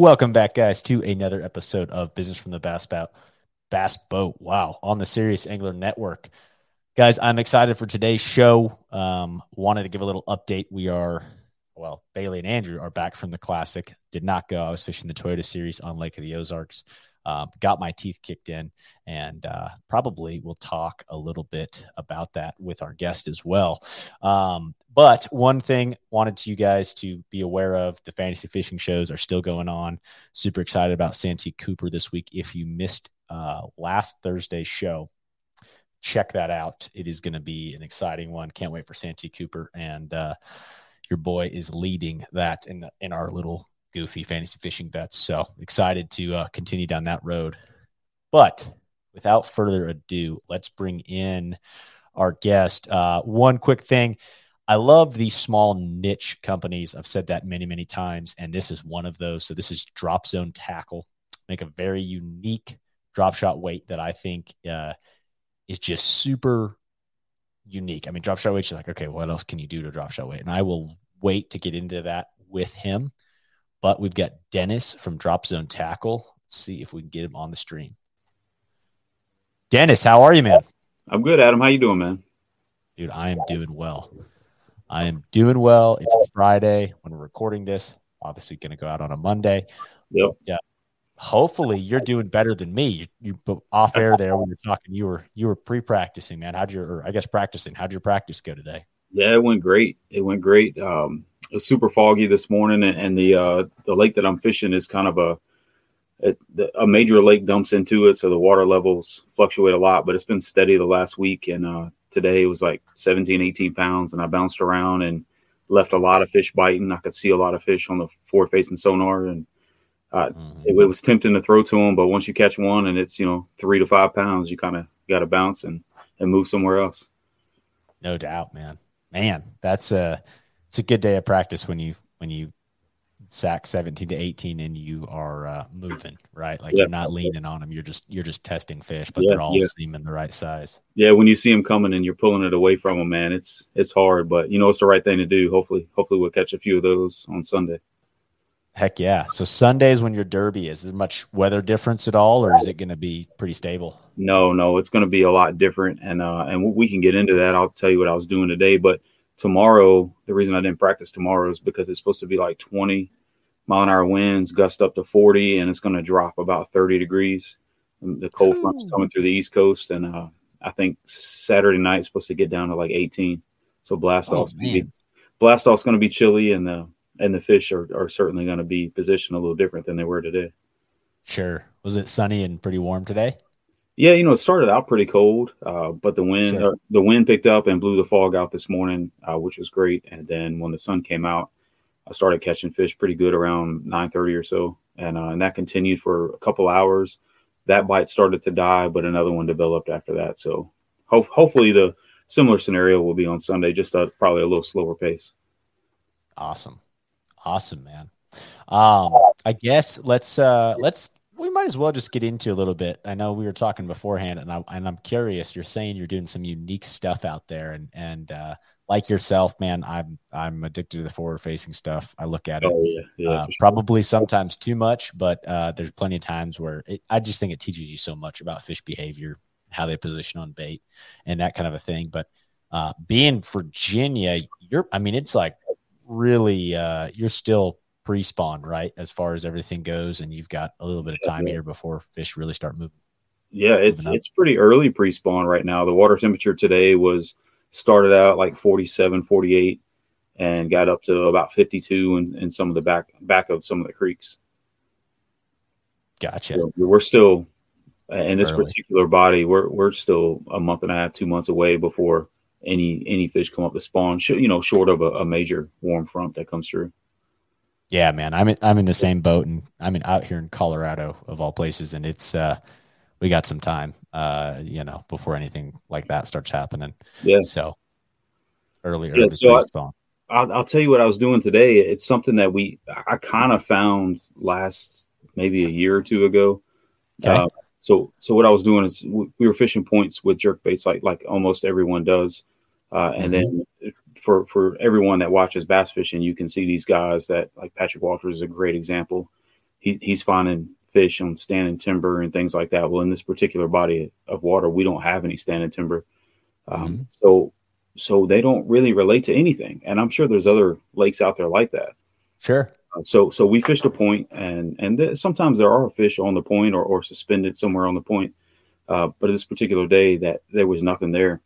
Welcome back, guys, to another episode of Business from the Bass Boat. Bass Boat. Wow, on the Serious Angler Network, guys. I'm excited for today's show. Um, wanted to give a little update. We are, well, Bailey and Andrew are back from the classic. Did not go. I was fishing the Toyota Series on Lake of the Ozarks. Um, got my teeth kicked in, and uh, probably we'll talk a little bit about that with our guest as well. Um, but one thing wanted you guys to be aware of: the fantasy fishing shows are still going on. Super excited about Santee Cooper this week. If you missed uh, last Thursday's show, check that out. It is going to be an exciting one. Can't wait for Santee Cooper and. Uh, your boy is leading that in the, in our little goofy fantasy fishing bets. So excited to uh, continue down that road. But without further ado, let's bring in our guest. Uh, one quick thing. I love these small niche companies. I've said that many, many times, and this is one of those. So this is Drop Zone Tackle. Make a very unique drop shot weight that I think uh, is just super unique. I mean, drop shot weight. You're like, okay, what else can you do to drop shot weight? And I will wait to get into that with him. But we've got Dennis from Drop Zone Tackle. Let's see if we can get him on the stream. Dennis, how are you, man? I'm good, Adam. How you doing, man? Dude, I am doing well. I am doing well. It's a Friday when we're recording this. Obviously, going to go out on a Monday. Yep. Yeah. Hopefully, you're doing better than me. You, you off air there when you're talking. You were you were pre practicing, man. How'd your or I guess practicing? How'd your practice go today? Yeah, it went great. It went great. Um, it was super foggy this morning, and the uh, the lake that I'm fishing is kind of a it, a major lake dumps into it, so the water levels fluctuate a lot. But it's been steady the last week, and uh, today it was like 17, 18 pounds, and I bounced around and left a lot of fish biting. I could see a lot of fish on the forward facing sonar, and uh, mm-hmm. it, it, was tempting to throw to them. But once you catch one and it's you know three to five pounds, you kind of got to bounce and and move somewhere else. No doubt, man. Man, that's a it's a good day of practice when you when you sack 17 to 18 and you are uh, moving right? Like yeah. you're not leaning on them you're just you're just testing fish but yeah, they're all yeah. seeming the right size. Yeah when you see them coming and you're pulling it away from them man it's it's hard but you know it's the right thing to do. Hopefully hopefully we'll catch a few of those on sunday. Heck yeah. So sundays when your derby is. There much weather difference at all or is it going to be pretty stable? No no it's going to be a lot different and uh and we can get into that. I'll tell you what i was doing today but tomorrow, the reason I didn't practice tomorrow is because it's supposed to be like 20 mile an hour winds, gust up to 40, and it's going to drop about 30 degrees. The cold front's coming through the East Coast, and uh, I think Saturday night is supposed to get down to like 18. So blast oh, off's blast off's going to be chilly, and the and the fish are, are certainly going to be positioned a little different than they were today. Sure. Was it sunny and pretty warm today? Yeah, you know, it started out pretty cold, uh, but the wind sure. uh, the wind picked up and blew the fog out this morning, uh, which was great. And then when the sun came out, I started catching fish pretty good around nine thirty or so, and uh, and that continued for a couple hours. That bite started to die, but another one developed after that. So ho- hopefully the similar scenario will be on Sunday, just a, probably a little slower pace. Awesome, awesome, man. Um, I guess let's uh, let's we might as well just get into a little bit. I know we were talking beforehand, and I and I'm curious. You're saying you're doing some unique stuff out there, and and uh, like yourself, man, I'm I'm addicted to the forward facing stuff. I look at it, oh, yeah, yeah, uh, sure. probably sometimes too much, but uh, there's plenty of times where it, I just think it teaches you so much about fish behavior, how they position on bait, and that kind of a thing. But uh, being Virginia, you're I mean, it's like really uh, you're still pre-spawn, right? As far as everything goes, and you've got a little bit of time yeah. here before fish really start moving. Yeah, it's it's pretty early pre-spawn right now. The water temperature today was started out like 47, 48 and got up to about 52 in, in some of the back back of some of the creeks. Gotcha. So we're still in this early. particular body, we're we're still a month and a half, two months away before any any fish come up to spawn. You know, short of a, a major warm front that comes through. Yeah, man, I'm in, I'm in the same boat, and I'm in, out here in Colorado of all places, and it's uh, we got some time, uh, you know, before anything like that starts happening. Yeah. So earlier. yeah. So I, I'll, I'll tell you what I was doing today. It's something that we I kind of found last maybe a year or two ago. Okay. Uh, so so what I was doing is we were fishing points with jerk baits like like almost everyone does, uh, and mm-hmm. then for for everyone that watches bass fishing, you can see these guys that like Patrick Walters is a great example. he, he's finding fish on standing timber and things like that. Well, in this particular body of water, we don't have any standing timber. Um, mm-hmm. So, so they don't really relate to anything. And I'm sure there's other lakes out there like that. Sure. Uh, so, so we fished a point, and and th- sometimes there are fish on the point or, or suspended somewhere on the point. Uh, but this particular day, that there was nothing there.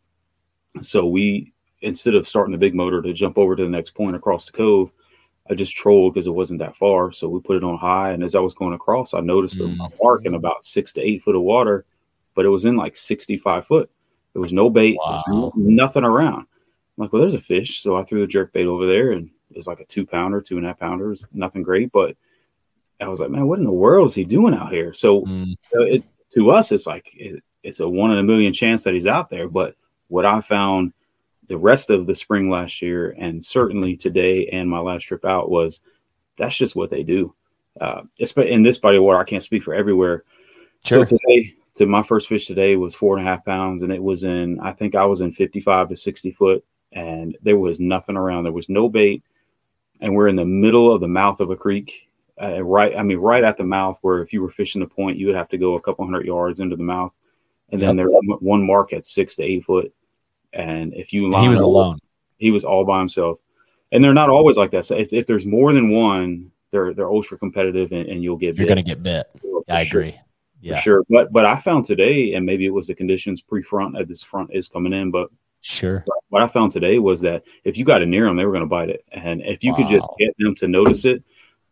So we, instead of starting the big motor to jump over to the next point across the cove, I just trolled because it wasn't that far. So we put it on high. And as I was going across, I noticed mm-hmm. a mark in about six to eight foot of water, but it was in like 65 foot. There was no bait, wow. was nothing around. I'm like, well, there's a fish. So I threw the jerk bait over there and it was like a two pounder, two and a half pounders, nothing great. But I was like, man, what in the world is he doing out here? So mm. it, to us, it's like, it, it's a one in a million chance that he's out there. But what I found the rest of the spring last year, and certainly today and my last trip out, was that's just what they do. Uh, in this body of water, I can't speak for everywhere. Sure. So today, to my first fish today was four and a half pounds, and it was in I think I was in 55 to 60 foot, and there was nothing around. There was no bait, and we're in the middle of the mouth of a creek. Uh, right, I mean, right at the mouth, where if you were fishing the point, you would have to go a couple hundred yards into the mouth, and then yep. there's one mark at six to eight foot and if you line he was up, alone, he was all by himself. And they're not always like that. So if, if there's more than one, they're they're ultra competitive, and, and you'll get you're going to get bit. I sure. agree. Yeah, for sure. But but I found today, and maybe it was the conditions pre-front as this front is coming in, but sure. What I found today was that if you got it near them, they were going to bite it, and if you wow. could just get them to notice it,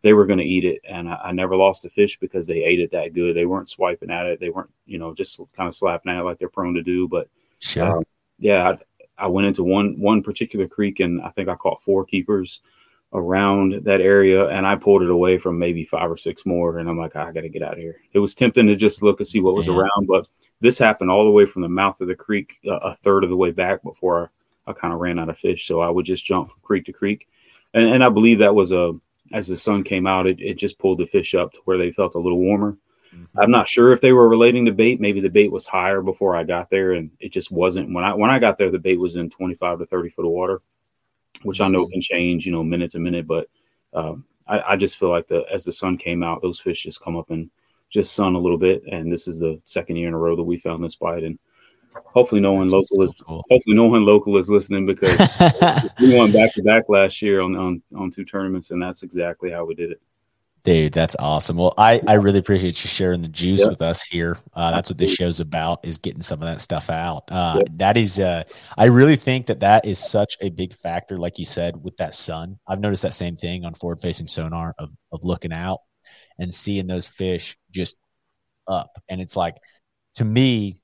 they were going to eat it. And I, I, never lost a fish because they ate it that good. They weren't swiping at it. They weren't, you know, just kind of slapping at it like they're prone to do. But sure. Um, yeah, I, I, went into one one particular creek and I think I caught four keepers around that area, and I pulled it away from maybe five or six more. And I'm like, I got to get out of here. It was tempting to just look and see what was around, but this happened all the way from the mouth of the creek, uh, a third of the way back before I, I kind of ran out of fish. So I would just jump from creek to creek, and, and I believe that was a as the sun came out, it, it just pulled the fish up to where they felt a little warmer. Mm-hmm. I'm not sure if they were relating to bait. Maybe the bait was higher before I got there, and it just wasn't. When I when I got there, the bait was in 25 to 30 foot of water, which I know mm-hmm. can change, you know, minute to minute. But um, I, I, just feel like the as the sun came out, those fish just come up and just sun a little bit. And this is the second year in a row that we found this bite, and hopefully no one That's local so is cool. hopefully no one local is listening because we won back to back last year on, on on two tournaments, and that's exactly how we did it. Dude, that's awesome. Well, I, I really appreciate you sharing the juice with us here. Uh, that's what this show's about is getting some of that stuff out. Uh, That is, uh, I really think that that is such a big factor, like you said, with that sun. I've noticed that same thing on forward facing sonar of, of looking out and seeing those fish just up. And it's like, to me,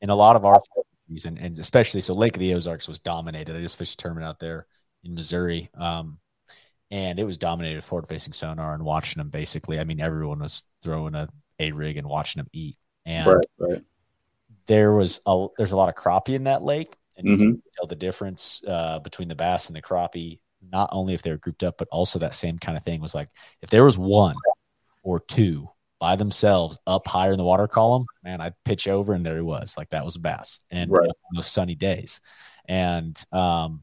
in a lot of our season, and especially so Lake of the Ozarks was dominated. I just fished a tournament out there in Missouri. Um, and it was dominated forward facing sonar and watching them basically. I mean, everyone was throwing a, a rig and watching them eat. And right, right. there was a there's a lot of crappie in that lake, and mm-hmm. you can tell the difference uh, between the bass and the crappie. Not only if they were grouped up, but also that same kind of thing was like if there was one or two by themselves up higher in the water column, man, I'd pitch over and there he was. Like that was a bass, and right. you know, those sunny days, and um,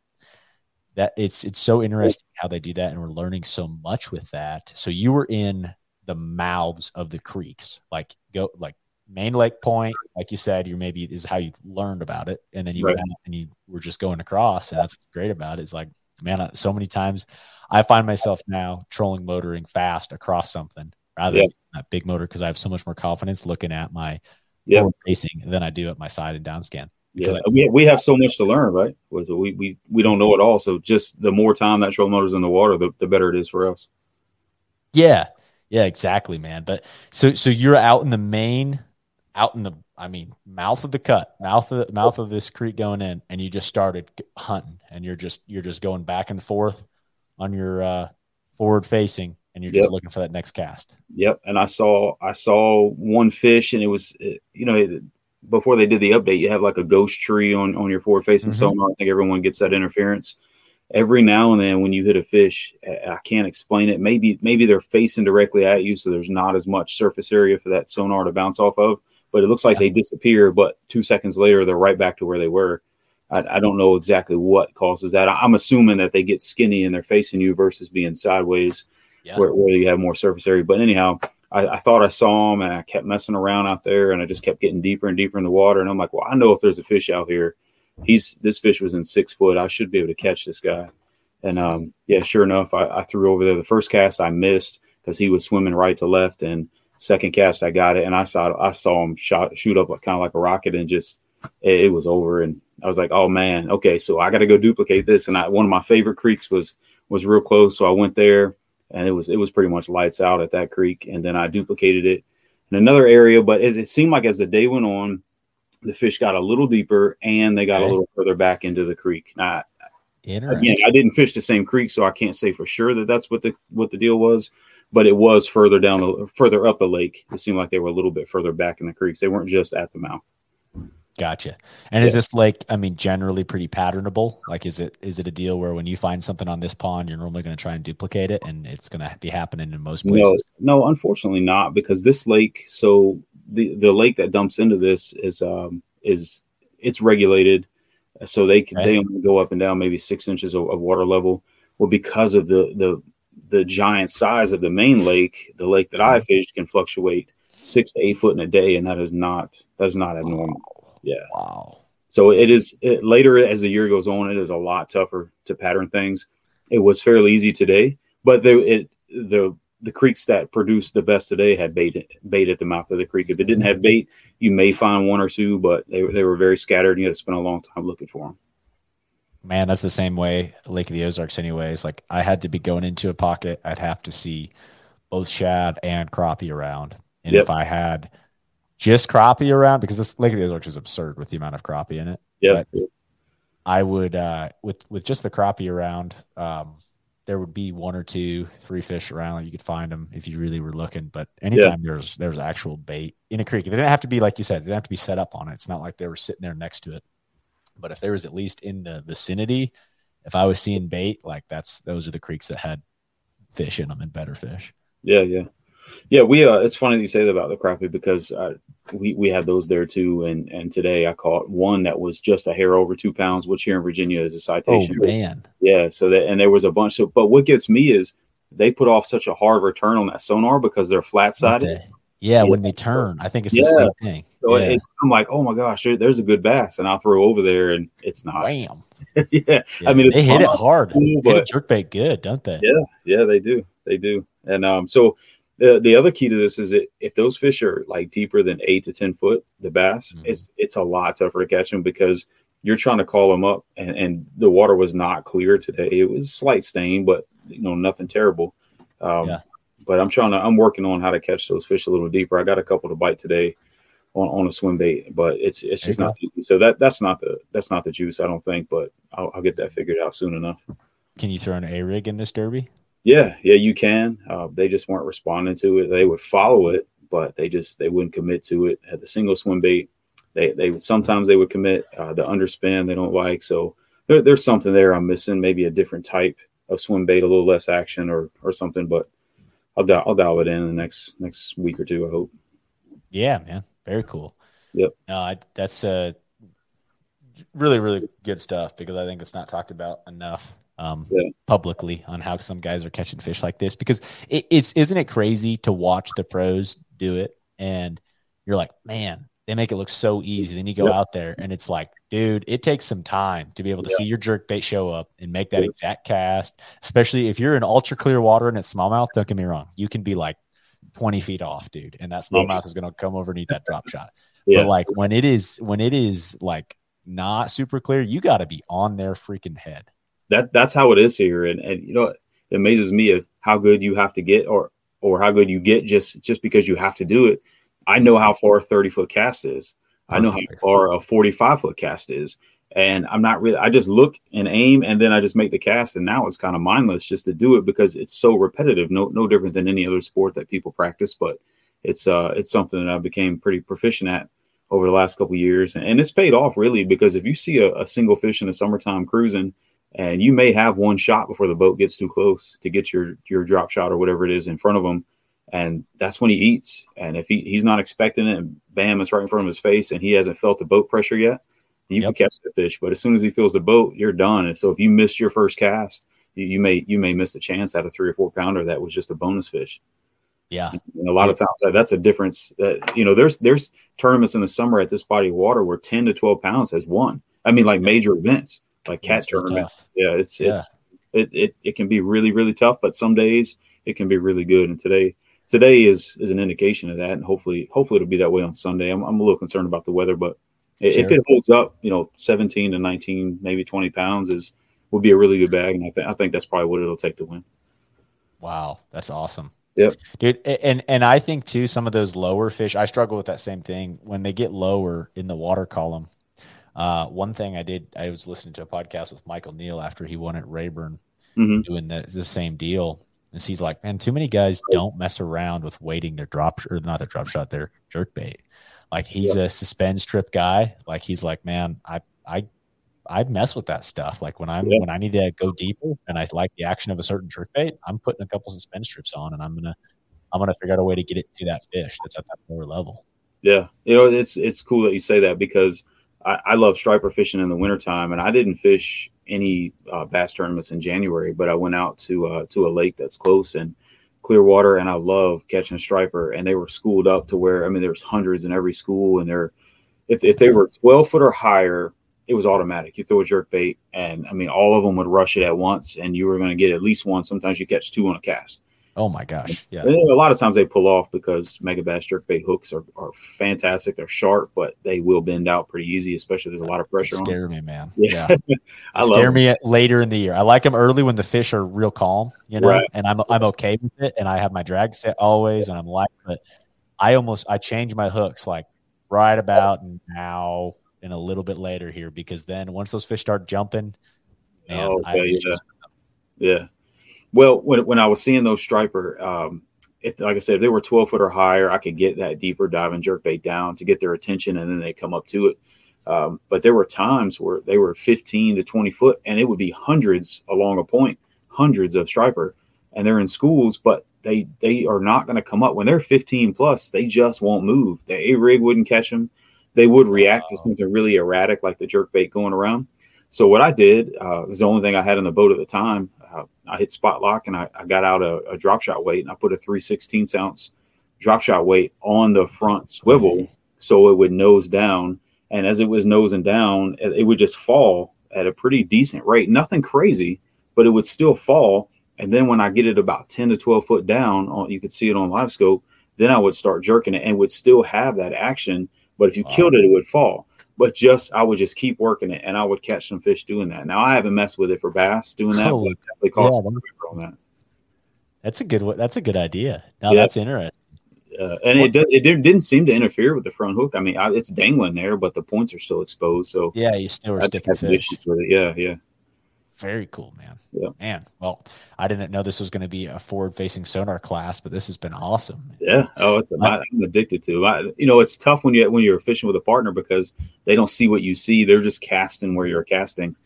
that it's it's so interesting how they do that and we're learning so much with that so you were in the mouths of the creeks like go like main lake point like you said you maybe is how you learned about it and then you right. went and you were just going across and that's great about it it's like man so many times i find myself now trolling motoring fast across something rather yeah. than that big motor because i have so much more confidence looking at my yeah. facing than i do at my side and down scan yeah, we, we have so much to learn, right? Was we, we we don't know it all. So just the more time that trolling motor's in the water, the, the better it is for us. Yeah, yeah, exactly, man. But so so you're out in the main, out in the I mean mouth of the cut, mouth of the, mouth of this creek going in, and you just started hunting, and you're just you're just going back and forth on your uh, forward facing, and you're just yep. looking for that next cast. Yep. And I saw I saw one fish, and it was you know. It, before they did the update, you have like a ghost tree on on your forward facing mm-hmm. sonar. I think everyone gets that interference. Every now and then, when you hit a fish, I can't explain it. Maybe maybe they're facing directly at you, so there's not as much surface area for that sonar to bounce off of. But it looks like yeah. they disappear, but two seconds later, they're right back to where they were. I, I don't know exactly what causes that. I'm assuming that they get skinny and they're facing you versus being sideways. yeah. where, where you have more surface area. But anyhow, I, I, thought I saw him and I kept messing around out there and I just kept getting deeper and deeper in the water. And I'm like, well, I know if there's a fish out here, he's this fish was in six foot. I should be able to catch this guy. And um, yeah, sure enough, I, I, threw over there. The first cast I missed because he was swimming right to left, and second cast I got it, and I saw I saw him shot shoot up kind of like a rocket, and just it, it, was over. And I was like, oh man, okay, so I got to go duplicate this. And I, one of my favorite creeks was was real close, so I went there and it was it was pretty much lights out at that creek. And then I duplicated it in another area, but as it seemed like as the day went on, the fish got a little deeper and they got a little further back into the creek. Now, again, I didn't fish the same creek, so I can't say for sure that that's what the what the deal was. But it was further down, further up the lake. It seemed like they were a little bit further back in the creeks. They weren't just at the mouth. Gotcha. And yeah. is this like, I mean, generally pretty patternable? Like, is it is it a deal where when you find something on this pond, you're normally going to try and duplicate it, and it's going to be happening in most places? No, no, unfortunately not, because this lake. So the the lake that dumps into this is um is it's regulated, so they can they only go up and down maybe six inches of, of water level. Well, because of the the the giant size of the main lake, the lake that I mm-hmm. fished can fluctuate six to eight foot in a day, and that is not that is not abnormal. Yeah. Wow. So it is it, later as the year goes on, it is a lot tougher to pattern things. It was fairly easy today, but the it the the creeks that produced the best today had bait bait at the mouth of the creek. If it didn't have bait, you may find one or two, but they they were very scattered, and you had to spend a long time looking for them. Man, that's the same way Lake of the Ozarks, anyways. Like I had to be going into a pocket, I'd have to see both shad and crappie around, and yep. if I had just crappie around because this Lake of the Ozarks is absurd with the amount of crappie in it. Yeah. I would uh with with just the crappie around, um, there would be one or two, three fish around that you could find them if you really were looking. But anytime yeah. there's there's actual bait in a creek, they didn't have to be like you said, they didn't have to be set up on it. It's not like they were sitting there next to it. But if there was at least in the vicinity, if I was seeing bait, like that's those are the creeks that had fish in them and better fish. Yeah, yeah. Yeah, we uh, it's funny that you say that about the crappie because uh, we we had those there too, and and today I caught one that was just a hair over two pounds, which here in Virginia is a citation. Oh man, yeah. So that and there was a bunch of, but what gets me is they put off such a hard return on that sonar because they're flat sided. Okay. Yeah, when they turn, I think it's the same thing. So yeah. it, I'm like, oh my gosh, there's a good bass, and I'll throw over there, and it's not. Bam. yeah. yeah. I mean, they hit it hard. Cool, but jerk bait good, don't they? Yeah, yeah, they do, they do. And um, so the the other key to this is that if those fish are like deeper than eight to ten foot, the bass, mm-hmm. it's it's a lot tougher to catch them because you're trying to call them up, and, and the water was not clear today. It was slight stain, but you know nothing terrible. Um, yeah. But I'm trying to I'm working on how to catch those fish a little deeper. I got a couple to bite today on, on a swim bait, but it's it's just not easy. So that that's not the that's not the juice, I don't think. But I'll, I'll get that figured out soon enough. Can you throw an A rig in this derby? Yeah, yeah, you can. Uh, they just weren't responding to it. They would follow it, but they just they wouldn't commit to it. At the single swim bait, they they sometimes they would commit uh, the underspin they don't like. So there, there's something there I'm missing. Maybe a different type of swim bait, a little less action or or something. But I'll dial, I'll dial it in the next next week or two. I hope. Yeah, man, very cool. Yep. No, I, that's uh really really good stuff because I think it's not talked about enough um, yeah. publicly on how some guys are catching fish like this because it, it's isn't it crazy to watch the pros do it and you're like man they make it look so easy then you go yep. out there and it's like dude it takes some time to be able to yep. see your jerk bait show up and make that yep. exact cast especially if you're in ultra clear water and it's smallmouth don't get me wrong you can be like 20 feet off dude and that smallmouth is going to come over and eat that drop shot yeah. but like when it is when it is like not super clear you got to be on their freaking head that that's how it is here. And and you know, it amazes me of how good you have to get or or how good you get just just because you have to do it. I know how far a 30 foot cast is. I know how far a 45 foot cast is. And I'm not really, I just look and aim and then I just make the cast. And now it's kind of mindless just to do it because it's so repetitive. No, no different than any other sport that people practice, but it's, uh, it's something that I became pretty proficient at over the last couple years. And, and, it's paid off really because if you see a, a single fish in the summertime cruising and you may have one shot before the boat gets too close to get your your drop shot or whatever it is in front of him and that's when he eats and if he, he's not expecting it and bam it's right in front of his face and he hasn't felt the boat pressure yet you yep. can catch the fish but as soon as he feels the boat you're done and so if you missed your first cast you, you may you may miss the chance at a three or four pounder that was just a bonus fish. Yeah, and a lot yeah. of times that's a difference. That you know, there's there's tournaments in the summer at this body of water where ten to twelve pounds has won. I mean, like major events, like CATT tournaments. Yeah, it's yeah. it's it, it it can be really really tough, but some days it can be really good. And today today is is an indication of that, and hopefully hopefully it'll be that way on Sunday. I'm I'm a little concerned about the weather, but sure. if it holds up, you know, 17 to 19, maybe 20 pounds is would be a really good bag, and I think I think that's probably what it'll take to win. Wow, that's awesome. Yep. Dude, and and I think too some of those lower fish, I struggle with that same thing when they get lower in the water column. Uh, one thing I did, I was listening to a podcast with Michael Neal after he won at Rayburn, mm-hmm. doing the, the same deal. And he's like, man, too many guys don't mess around with waiting their drop or not their drop shot, their jerk bait. Like he's a suspend strip guy. Like he's like, man, I I I mess with that stuff. Like when I'm yeah. when I need to go deeper and I like the action of a certain jerk bait, I'm putting a couple suspend strips on and I'm gonna I'm gonna figure out a way to get it to that fish that's at that lower level. Yeah, you know it's it's cool that you say that because I, I love striper fishing in the wintertime and I didn't fish any uh, bass tournaments in January, but I went out to uh, to a lake that's close and clear water, and I love catching striper. And they were schooled up to where I mean, there's hundreds in every school, and they're if if they were 12 foot or higher, it was automatic. You throw a jerk bait, and I mean, all of them would rush it at once, and you were going to get at least one. Sometimes you catch two on a cast. Oh my gosh! Yeah, a lot of times they pull off because Megabass jerk bait hooks are, are fantastic. They're sharp, but they will bend out pretty easy, especially there's a lot of pressure. They scare me, man. Yeah, yeah. I scare me later in the year. I like them early when the fish are real calm, you know, right. and I'm I'm okay with it, and I have my drag set always, and I'm like, but I almost I change my hooks like right about now and a little bit later here because then once those fish start jumping, man, oh, okay, yeah. Just, yeah. Well, when when I was seeing those striper, um, if like I said, if they were 12 foot or higher, I could get that deeper dive and jerk bait down to get their attention, and then they come up to it. Um, but there were times where they were 15 to 20 foot, and it would be hundreds along a point, hundreds of striper, and they're in schools, but they they are not going to come up when they're 15 plus. They just won't move. The A rig wouldn't catch them they would react wow. to something really erratic like the jerk bait going around. So what I did uh, was the only thing I had in the boat at the time. Uh, I hit spot lock and I, I got out a, a, drop shot weight and I put a 316 ounce drop shot weight on the front swivel so it would nose down. And as it was nosing down, it, would just fall at a pretty decent rate. Nothing crazy, but it would still fall. And then when I get it about 10 to 12 foot down, on, you could see it on live scope, then I would start jerking it and would still have that action but if you wow. killed it, it would fall. But just I would just keep working it, and I would catch some fish doing that. Now I haven't messed with it for bass doing that. Oh, but yeah, on that. That's a good. That's a good idea. Now yeah. that's interesting. Uh, and it, it didn't seem to interfere with the front hook. I mean, I, it's dangling there, but the points are still exposed. So yeah, you still are sticking fish. Yeah, yeah. Very cool, man. Yeah. Man, well, I didn't know this was going to be a forward-facing sonar class, but this has been awesome. Yeah. Oh, it's I'm addicted to. I, you know, it's tough when you when you're fishing with a partner because they don't see what you see. They're just casting where you're casting.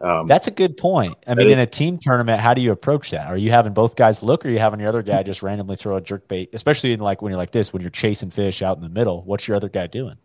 Um, That's a good point. I mean, is, in a team tournament, how do you approach that? Are you having both guys look, or are you having the other guy just randomly throw a jerk bait? Especially in like when you're like this, when you're chasing fish out in the middle. What's your other guy doing?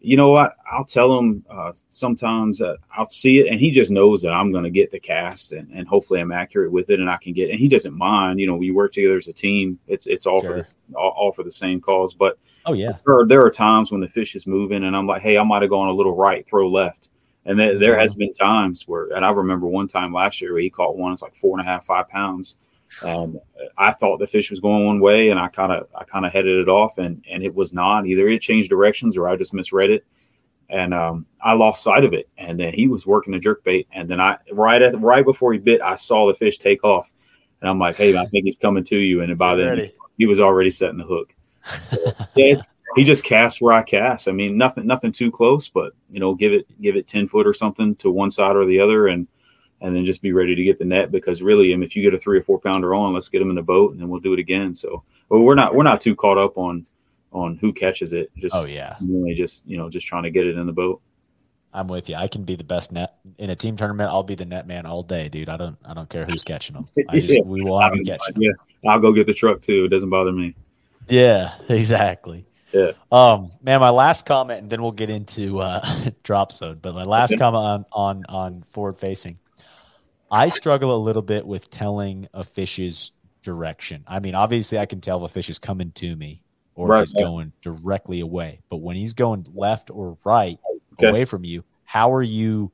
You know what? I'll tell him uh, sometimes uh, I'll see it, and he just knows that I'm going to get the cast, and, and hopefully I'm accurate with it, and I can get. And he doesn't mind. You know, we work together as a team. It's it's all sure. for the all, all, for the same cause. But oh yeah, there are, there are times when the fish is moving, and I'm like, hey, I might have gone a little right, throw left. And there, there has been times where, and I remember one time last year where he caught one. It's like four and a half, five pounds um, I thought the fish was going one way, and I kind of I kind of headed it off, and and it was not. Either it changed directions, or I just misread it, and um, I lost sight of it. And then he was working the jerk bait, and then I right at right before he bit, I saw the fish take off, and I'm like, hey, I think he's coming to you. And by then he, he was already setting the hook. So, yeah, he just cast where I cast. I mean, nothing nothing too close, but you know, give it give it ten foot or something to one side or the other, and and then just be ready to get the net because really, I mean, if you get a three or four pounder on, let's get them in the boat and then we'll do it again. So, well, we're not we're not too caught up on on who catches it. Just oh yeah, really just you know just trying to get it in the boat. I'm with you. I can be the best net in a team tournament. I'll be the net man all day, dude. I don't I don't care who's catching them. I just, yeah. we want to catch. Yeah, I'll go get the truck too. It doesn't bother me. Yeah, exactly. Yeah. Um, man, my last comment, and then we'll get into uh, drop zone. But my last comment on on on forward facing I struggle a little bit with telling a fish's direction. I mean, obviously, I can tell if a fish is coming to me or right, if he's going directly away. But when he's going left or right okay. away from you, how are you?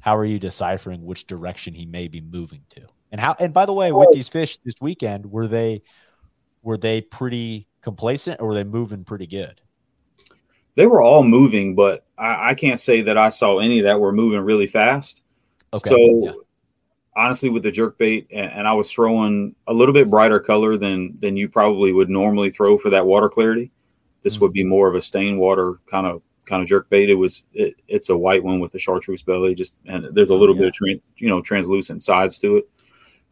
How are you deciphering which direction he may be moving to? And how? And by the way, with oh. these fish this weekend, were they were they pretty complacent or were they moving pretty good? They were all moving, but I, I can't say that I saw any that were moving really fast. Okay. So yeah honestly with the jerk bait and, and, I was throwing a little bit brighter color than than you probably would normally throw for that water clarity. This mm-hmm. would be more of a stain water kind of kind of jerk bait. It was it, it's a white one with the chartreuse belly, just and there's a little yeah. bit of tra- you know translucent sides to it.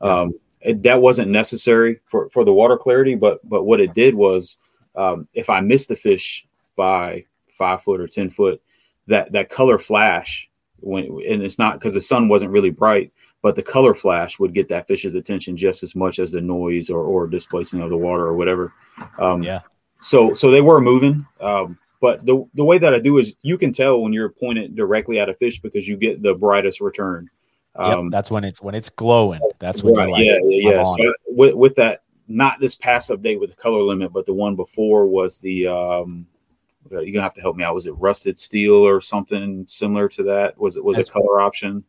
Um, it, that wasn't necessary for for the water clarity, but but what it did was um, if I missed the fish by five foot or ten foot, that that color flash when and it's not because the sun wasn't really bright but the color flash would get that fish's attention just as much as the noise or, or displacing of the water or whatever. Um, yeah. So so they were moving, um, but the the way that I do is you can tell when you're pointed directly at a fish because you get the brightest return. Um, yep, that's when it's when it's glowing. That's when right, like, yeah yeah yeah. So with, with that, not this past update with the color limit, but the one before was the um, you're gonna have to help me out. Was it rusted steel or something similar to that? Was it was a color option?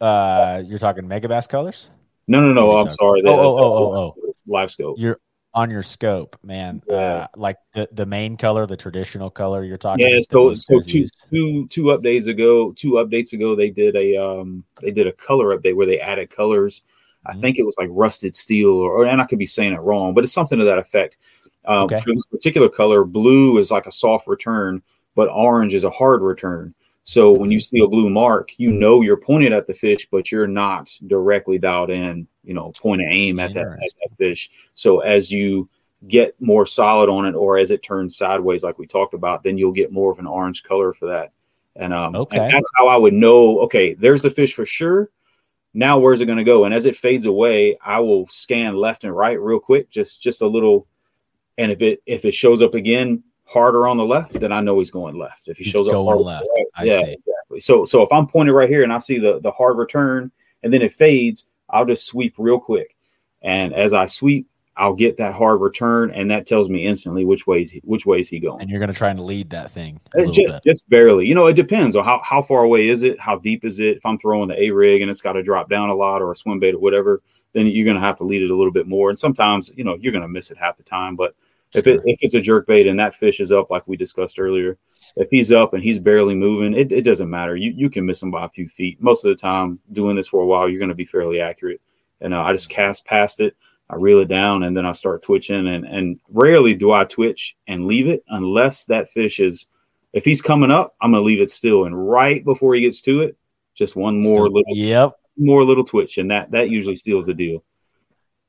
Uh, you're talking Megabass colors? No, no, no. I'm sorry. The, oh, oh, oh, oh, oh. Live scope. You're on your scope, man. Yeah. Uh, like the, the main color, the traditional color you're talking. Yeah. So, so two, two, two updates ago, two updates ago, they did a um, they did a color update where they added colors. I mm-hmm. think it was like rusted steel, or, and I could be saying it wrong, but it's something to that effect. Um, okay. For this particular color, blue is like a soft return, but orange is a hard return. So when you see a blue mark, you know you're pointed at the fish, but you're not directly dialed in, you know, point of aim at that, at that fish. So as you get more solid on it, or as it turns sideways, like we talked about, then you'll get more of an orange color for that. And um, okay. And that's how I would know. Okay, there's the fish for sure. Now where's it going to go? And as it fades away, I will scan left and right real quick, just just a little. And if it if it shows up again, harder on the left, then I know he's going left. If he he's shows up going left, right, yeah, see. exactly. So so if I'm pointed right here and I see the the hard return and then it fades, I'll just sweep real quick. And as I sweep, I'll get that hard return, and that tells me instantly which ways which way is he going. And you're going to try and lead that thing uh, just, just, barely. You know, it depends on how how far away is it, how deep is it. If I'm throwing the A rig and it's got to drop down a lot, or a swim bait or whatever, then you're going to have to lead it a little bit more. And sometimes, you know, you're going to miss it half the time, but if it if it's a jerk bait and that fish is up, like we discussed earlier, if he's up and he's barely moving, it, it doesn't matter. You you can miss him by a few feet. Most of the time, doing this for a while, you're going to be fairly accurate. And uh, I just cast past it, I reel it down, and then I start twitching. And and rarely do I twitch and leave it unless that fish is. If he's coming up, I'm going to leave it still. And right before he gets to it, just one more still, little yep more little twitch, and that that usually seals the deal.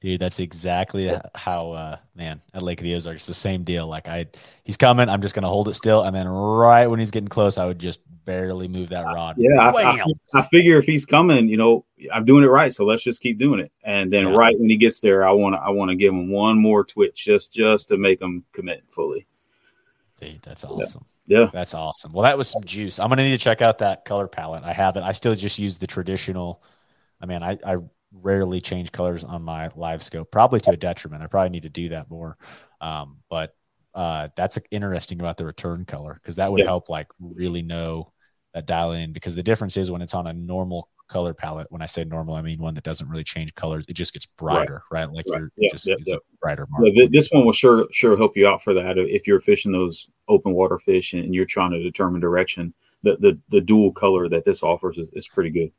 Dude, that's exactly how uh man at Lake of the Ozarks. the same deal. Like I he's coming, I'm just gonna hold it still, and then right when he's getting close, I would just barely move that rod. Yeah, I, I, I, figure if he's coming, you know, I'm doing it right, so let's just keep doing it. And then yeah. right when he gets there, I want to I want to give him one more twitch just just to make him commit fully. Dude, that's awesome. Yeah. yeah. That's awesome. Well, that was some juice. I'm gonna need to check out that color palette. I haven't. I still just use the traditional. I mean, I, I rarely change colors on my live scope, probably to a detriment. I probably need to do that more. Um, but uh, that's interesting about the return color because that would yeah. help like really know that dial in because the difference is when it's on a normal color palette. When I say normal, I mean one that doesn't really change colors. It just gets brighter, right? right? Like right. you're yeah, just yeah, yeah. brighter mark. Yeah, this one will sure sure help you out for that if you're fishing those open water fish and you're trying to determine direction. The the, the dual color that this offers is, is pretty good.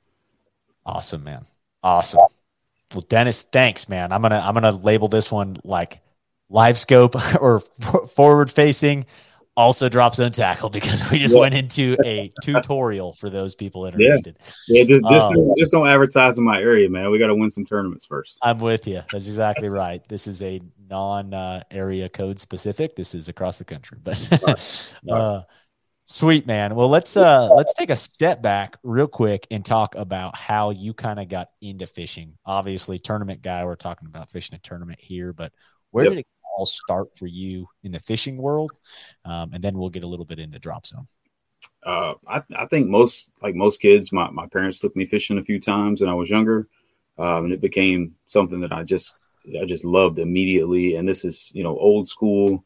Awesome, man. Awesome. Well, Dennis, thanks, man. I'm gonna I'm gonna label this one like live scope or forward facing. Also drop zone tackle because we just yeah. went into a tutorial for those people interested. Yeah, yeah just just, um, don't, just don't advertise in my area, man. We got to win some tournaments first. I'm with you. That's exactly right. This is a non uh, area code specific. This is across the country, but. Right. Right. Uh, Sweet man. Well, let's uh let's take a step back real quick and talk about how you kind of got into fishing. Obviously, tournament guy. We're talking about fishing a tournament here, but where yep. did it all start for you in the fishing world? Um, and then we'll get a little bit into drop zone. uh, I, I think most like most kids, my, my parents took me fishing a few times when I was younger, um, and it became something that I just I just loved immediately. And this is you know old school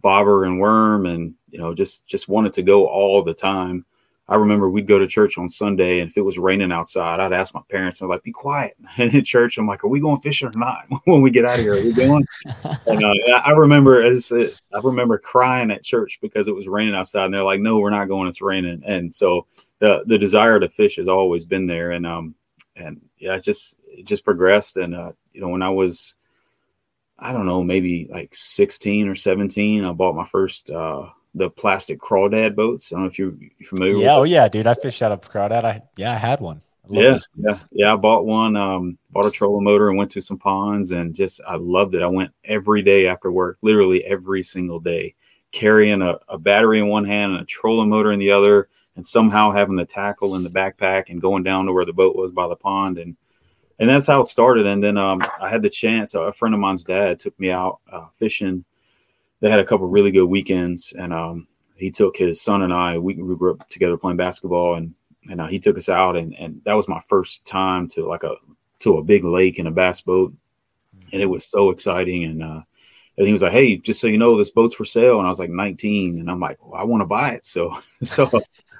bobber and worm, and you know just just wanted to go all the time. I remember we'd go to church on Sunday, and if it was raining outside, I'd ask my parents, "I'm like, be quiet." And in church, I'm like, "Are we going fishing or not? when we get out of here, are we going?" and uh, I remember as it, I remember crying at church because it was raining outside, and they're like, "No, we're not going. It's raining." And so the the desire to fish has always been there, and um, and yeah, it just it just progressed. And uh, you know, when I was, I don't know, maybe like 16 or 17, I bought my first uh the plastic crawdad boats. I don't know if you're familiar. Yeah, oh yeah, dude. I fished out of crawdad. I yeah, I had one. I yeah, yeah, yeah. I bought one. Um, bought a trolling motor and went to some ponds and just I loved it. I went every day after work, literally every single day, carrying a, a battery in one hand and a trolling motor in the other, and somehow having the tackle in the backpack and going down to where the boat was by the pond and and that's how it started. And then um, I had the chance. A friend of mine's dad took me out uh, fishing they had a couple really good weekends, and um, he took his son and I. We, we grew up together playing basketball, and and uh, he took us out, and and that was my first time to like a to a big lake in a bass boat, and it was so exciting. And uh, and he was like, "Hey, just so you know, this boat's for sale." And I was like 19, and I'm like, well, "I want to buy it." So so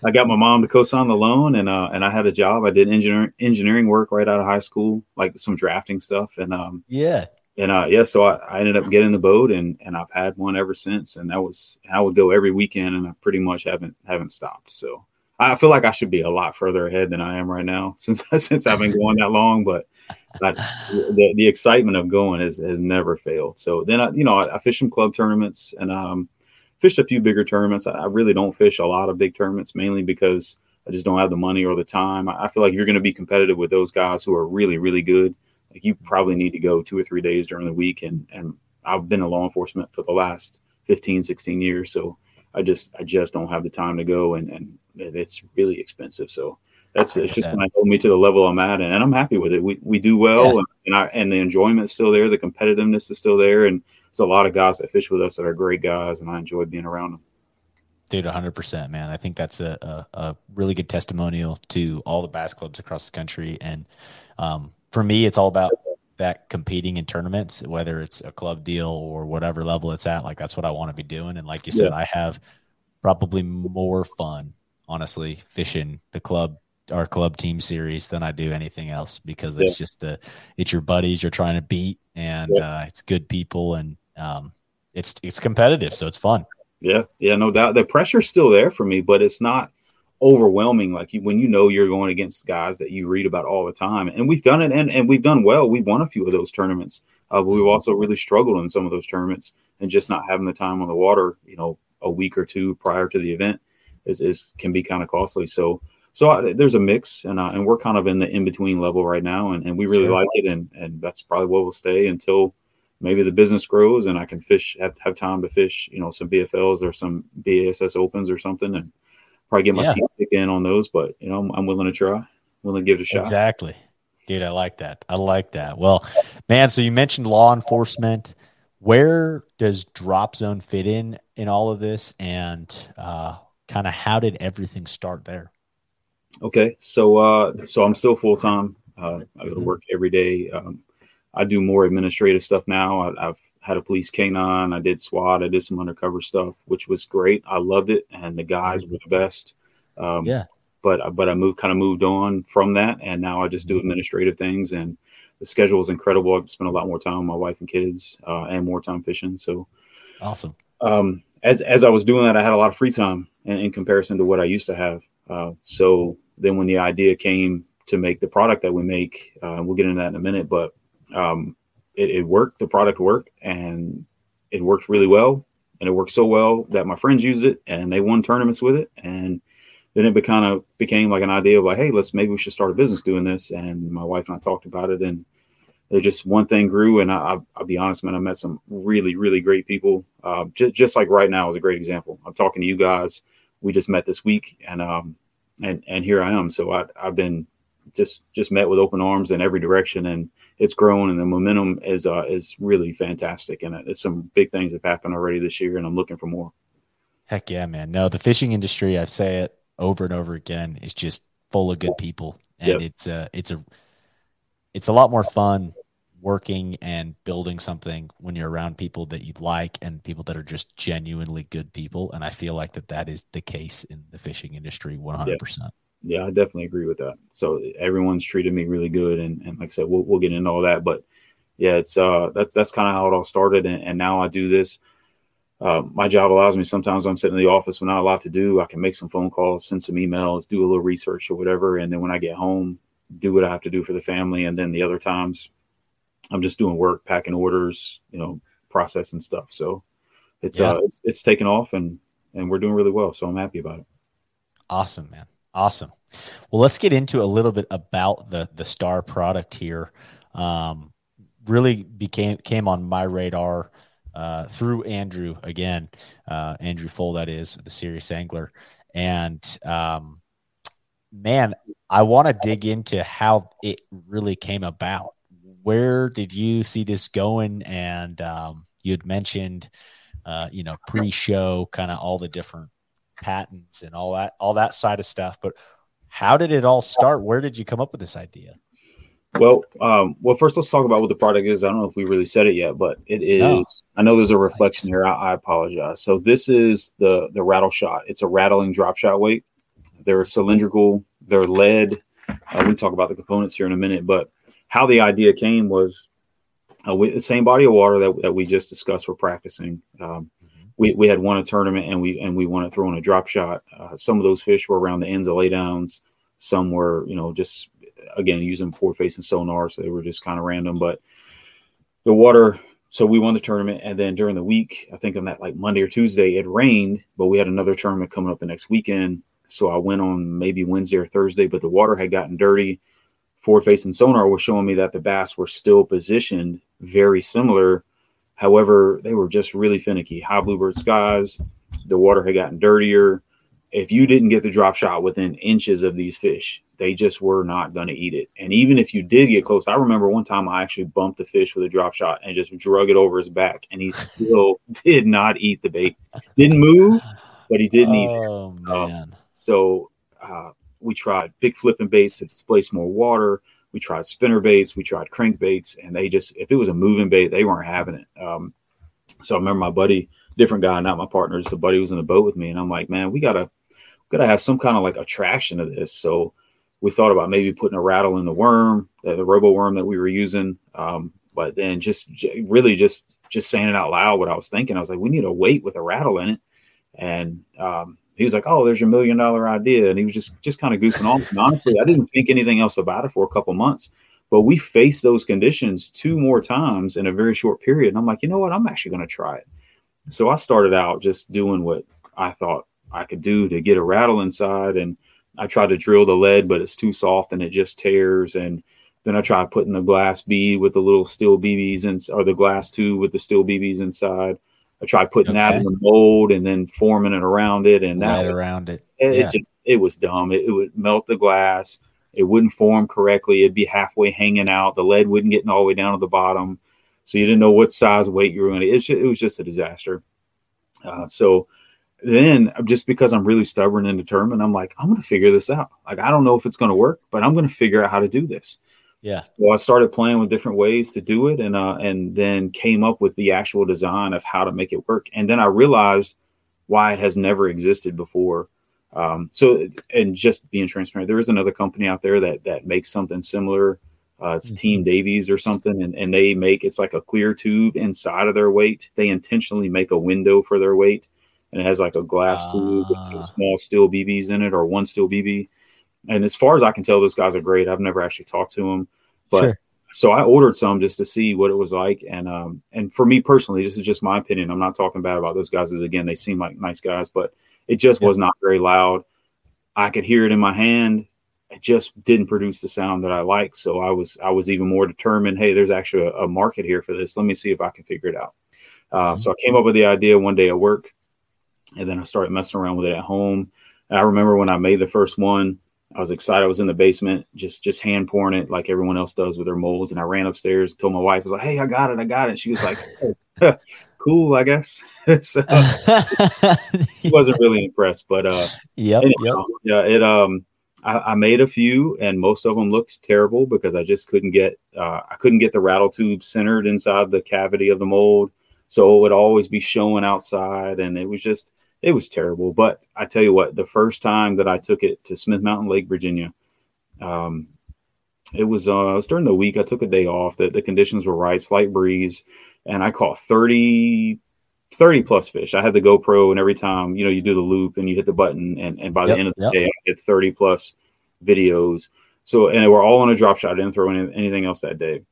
I got my mom to co-sign the loan, and uh, and I had a job. I did engineering engineering work right out of high school, like some drafting stuff, and um, yeah, and uh, yeah, so I, I, ended up getting the boat, and and I've had one ever since. And that was I would go every weekend, and I pretty much haven't haven't stopped. So I feel like I should be a lot further ahead than I am right now since since I've been going that long. But, but the, the excitement of going has, has never failed. So then I, you know, I, I fish some club tournaments and um, fished a few bigger tournaments. I, I really don't fish a lot of big tournaments, mainly because I just don't have the money or the time. I, I feel like you're going to be competitive with those guys who are really really good like you probably need to go two or three days during the week. And, and I've been in law enforcement for the last 15, 16 years. So I just, I just don't have the time to go and, and it's really expensive. So that's, it's just going to hold me to the level I'm at and, and, I'm happy with it. We, we do well yeah. and I, and the enjoyment's still there. The competitiveness is still there. And there's a lot of guys that fish with us that are great guys and I enjoy being around them. Dude, 100%, man. I think that's a, a, a, really good testimonial to all the bass clubs across the country. And um, for me, it's all about that competing in tournaments, whether it's a club deal or whatever level it's at. Like that's what I want to be doing. And like you said, yeah. I have probably more fun, honestly, fishing the club our club team series than I do anything else because it's yeah. just the it's your buddies you're trying to beat and yeah. uh, it's good people and um, it's it's competitive so it's fun. Yeah, yeah, no doubt. The pressure's still there for me, but it's not overwhelming like you, when you know you're going against guys that you read about all the time. And we've done it and, and we've done well. We've won a few of those tournaments. Uh, but we've also really struggled in some of those tournaments and just not having the time on the water you know a week or two prior to the event is, is can be kind of costly. So so I, there's a mix and uh, and we're kind of in the in between level right now and, and we really sure. like it and and that's probably where we'll stay until maybe the business grows and I can fish have, have time to fish you know some BFLs or some BASS opens or something and probably get my yeah. teeth in on those, but you know, I'm, I'm, willing to try, willing to give it a shot. Exactly. Dude, I like that. I like that. Well, man, so you mentioned law enforcement. Where does Drop Zone fit in in all of this, and uh, kind of how did everything start there? Okay, so uh, so I'm still full time. Uh, I go to mm-hmm. work every day. Um, I do more administrative stuff now. I, have had a police canine. I did SWAT. I did some undercover stuff, which was great. I loved it, and the guys were the best. Um, yeah. But but I moved kind of moved on from that, and now I just do mm-hmm. administrative things. And the schedule is incredible. I've spent a lot more time with my wife and kids, uh, and more time fishing. So awesome. Um, as as I was doing that, I had a lot of free time in, in comparison to what I used to have. Uh, so then when the idea came to make the product that we make, uh, we'll get into that in a minute, but um, it, it worked. The product worked, and it worked really well. And it worked so well that my friends used it, and they won tournaments with it. And then it kind of became like an idea of like, hey, let's maybe we should start a business doing this. And my wife and I talked about it, and it just one thing grew. And I, will be honest, man, I met some really, really great people. Uh, just, just like right now is a great example. I'm talking to you guys. We just met this week, and um, and and here I am. So I, I've been just just met with open arms in every direction, and it's grown and the momentum is uh, is really fantastic. And it's some big things have happened already this year, and I'm looking for more. Heck yeah, man! No, the fishing industry, I say it over and over again is just full of good people, and Yep. it's a it's a it's a lot more fun working and building something when you're around people that you like and people that are just genuinely good people. And I feel like that that is the case in the fishing industry, one hundred percent. Yeah, I definitely agree with that. So everyone's treated me really good, and, and like I said, we'll, we'll get into all that. But yeah, it's uh that's that's kind of how it all started, and, and now I do this. Uh, my job allows me sometimes I'm sitting in the office with not a lot to do. I can make some phone calls, send some emails, do a little research or whatever, and then when I get home, do what I have to do for the family. And then the other times, I'm just doing work, packing orders, you know, processing stuff. So it's Yeah. uh it's, it's taken off, and and we're doing really well. So I'm happy about it. Awesome, man. Awesome. Well, let's get into a little bit about the the star product here. Um, really became came on my radar uh, through Andrew again, uh, Andrew Full, that is the serious angler, and um, man, I want to dig into how it really came about. Where did you see this going? And um, you had mentioned, uh, you know, pre-show, kind of all the different patents and all that, all that side of stuff. But how did it all start? Where did you come up with this idea? Well, um, well, first let's talk about what the product is. I don't know if we really said it yet, but it is. No. I know there's a reflection here. I, I apologize. So this is the the rattle shot. It's a rattling drop shot weight. They're cylindrical. They're lead. Uh, we talk about the components here in a minute, but how the idea came was uh, we, the same body of water that, that we just discussed. We're practicing. Um, we, we had won a tournament and we and we won it throwing a drop shot. Uh, some of those fish were around the ends of laydowns. Some were, you know, just again using forward facing sonar, so they were just kind of random. But the water, so we won the tournament, and then during the week, I think on that like Monday or Tuesday, it rained, but we had another tournament coming up the next weekend. So I went on maybe Wednesday or Thursday, but the water had gotten dirty. Forward facing sonar was showing me that the bass were still positioned very similar. However, they were just really finicky. High bluebird skies, the water had gotten dirtier. If you didn't get the drop shot within inches of these fish, they just were not going to eat it. And even if you did get close, I remember one time I actually bumped a fish with a drop shot and just drug it over his back, and he still did not eat the bait. Didn't move, but he didn't eat it. Oh man, So uh, we tried big flipping baits to displace more water. We tried spinner baits. We tried crank baits, and they just if it was a moving bait, they weren't having it. Um, so I remember my buddy, different guy, not my partner, just the buddy was in the boat with me, and I'm like, man, we gotta gotta have some kind of like attraction to this. So we thought about maybe putting a rattle in the worm, the, the robo worm that we were using. Um, but then just j- really just just saying it out loud, what I was thinking, I was like, we need a weight with a rattle in it. And um, he was like, "Oh, there's your million dollar idea," and he was just just kind of goofing off. And honestly, I didn't think anything else about it for a couple months. But we faced those conditions two more times in a very short period, and I'm like, you know what? I'm actually going to try it. So I started out just doing what I thought I could do to get a rattle inside, and I tried to drill the lead, but it's too soft and it just tears. And then I tried putting the glass bead with the little steel BBs in, or the glass tube with the steel BBs inside. I tried putting that in the mold and then forming it around it, and that was, around it. it, yeah. it just it was dumb. It, it would melt the glass. It wouldn't form correctly. It'd be halfway hanging out. The lead wouldn't get all the way down to the bottom, so you didn't know what size weight you were going to. It was just a disaster. Uh, so then, just because I'm really stubborn and determined, I'm like, I'm going to figure this out. Like I don't know if it's going to work, but I'm going to figure out how to do this. Yeah. So I started playing with different ways to do it, and uh, and then came up with the actual design of how to make it work. And then I realized why it has never existed before. Um, so, and just being transparent, there is another company out there that that makes something similar. Uh, it's Mhm. Team Davies or something, and, and they make it's like a clear tube inside of their weight. They intentionally make a window for their weight, and it has like a glass tube with Ah. small steel BBs in it or one steel BB. And as far as I can tell, those guys are great. I've never actually talked to them, but sure. so I ordered some just to see what it was like. And um, and for me personally, this is just my opinion. I'm not talking bad about those guys. As again, they seem like nice guys, but it just Yeah. was not very loud. I could hear it in my hand. It just didn't produce the sound that I like. So I was I was even more determined. Hey, there's actually a, a market here for this. Let me see if I can figure it out. Uh, Mhm. So I came up with the idea one day at work, and then I started messing around with it at home. And I remember when I made the first one, I was excited. I was in the basement, just just hand pouring it like everyone else does with their molds. And I ran upstairs, told my wife, I was like, "Hey, I got it, I got it." She was like, cool, I guess. so he wasn't really impressed, but uh, yep, anyhow, yep. yeah, it um, I, I, made a few, and most of them looked terrible because I just couldn't get uh, I couldn't get the rattle tube centered inside the cavity of the mold, so it would always be showing outside, and it was just it was terrible. But I tell you what, the first time that I took it to Smith Mountain Lake, Virginia, um, it was uh, it was during the week. I took a day off. That the conditions were right, slight breeze, and I caught 30, 30 plus fish. I had the GoPro, and every time you know you do the loop and you hit the button, and, and by the end of the yep. day, I get thirty plus videos. So and they were all on a drop shot. I didn't throw any, anything else that day,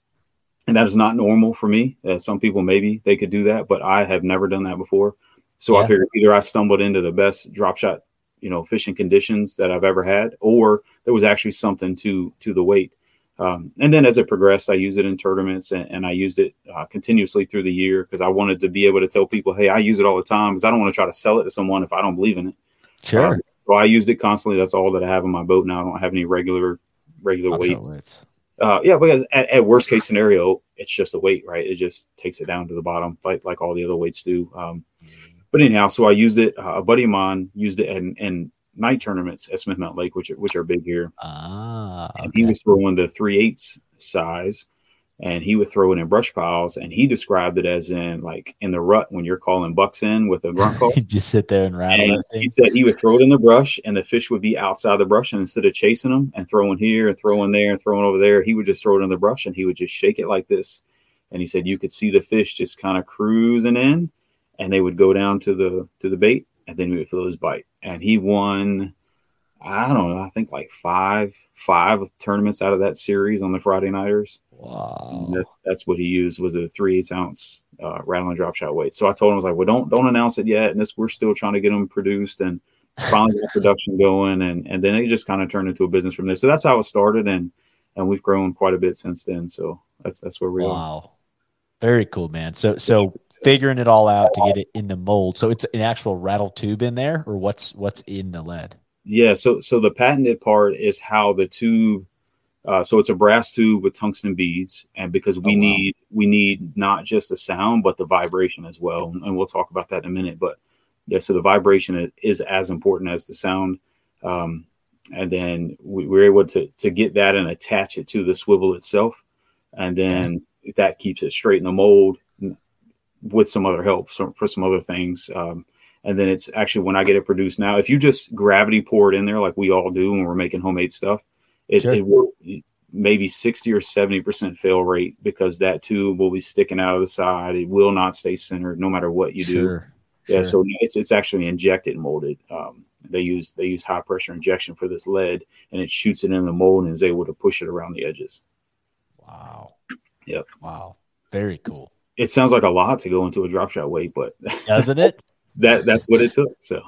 and that is not normal for me. Uh, some people maybe they could do that, but I have never done that before. So yeah. I figured either I stumbled into the best drop shot, you know, fishing conditions that I've ever had, or there was actually something to to the weight. Um, and then as it progressed, I used it in tournaments and, and I used it uh, continuously through the year because I wanted to be able to tell people, hey, I use it all the time because I don't want to try to sell it to someone if I don't believe in it. Sure. Uh, so I used it constantly. That's all that I have in my boat now. I don't have any regular regular weights. weights. Uh, yeah, because at, at, worst case scenario, it's just a weight, right? It just takes it down to the bottom, like like all the other weights do. Um, but anyhow, so I used it. Uh, a buddy of mine used it, in, and night tournaments at Smith Mountain Lake, which are, which are big here. Ah, okay. and he was throwing the three eighths size, and he would throw it in brush piles, and he described it as in like in the rut when you're calling bucks in with a grunt call. just sit there and rattle. And he said he would throw it in the brush, and the fish would be outside the brush, and instead of chasing them and throwing here and throwing there and throwing over there, he would just throw it in the brush, and he would just shake it like this. And he said you could see the fish just kind of cruising in, and they would go down to the to the bait, and then he would feel his bite. And he won I don't know, I think like five five tournaments out of that series on the Friday nighters. Wow. that's that's what he used was a three eighths ounce uh, rattling drop shot weight. So I told him I was like, well, don't don't announce it yet, and this we're still trying to get them produced and finally get production going, and and then it just kind of turned into a business from there. So that's how it started, and and we've grown quite a bit since then. So that's that's where we wow. are. Wow, very cool, man. So so figuring it all out to get it in the mold. So it's an actual rattle tube in there, or what's what's in the lead? Yeah, so so the patented part is how the tube. Uh, so it's a brass tube with tungsten beads, and because we oh, wow. need we need not just the sound but the vibration as well, and we'll talk about that in a minute. But yeah, so the vibration is, is as important as the sound, um, and then we, we're able to to get that and attach it to the swivel itself, and then yeah. that keeps it straight in the mold with some other help so, for some other things. Um, and then it's actually when I get it produced now. If you just gravity pour it in there like we all do when we're making homemade stuff, it, sure. it will maybe 60 or 70 percent fail rate because that tube will be sticking out of the side. It will not stay centered no matter what you sure. do. Yeah, sure. so it's it's actually injected molded. Um, they use they use high pressure injection for this lead, and it shoots it in the mold and is able to push it around the edges. Wow. Yep. Wow. Very cool. It's, it sounds like a lot to go into a drop shot weight, but doesn't it? that that's what it took. So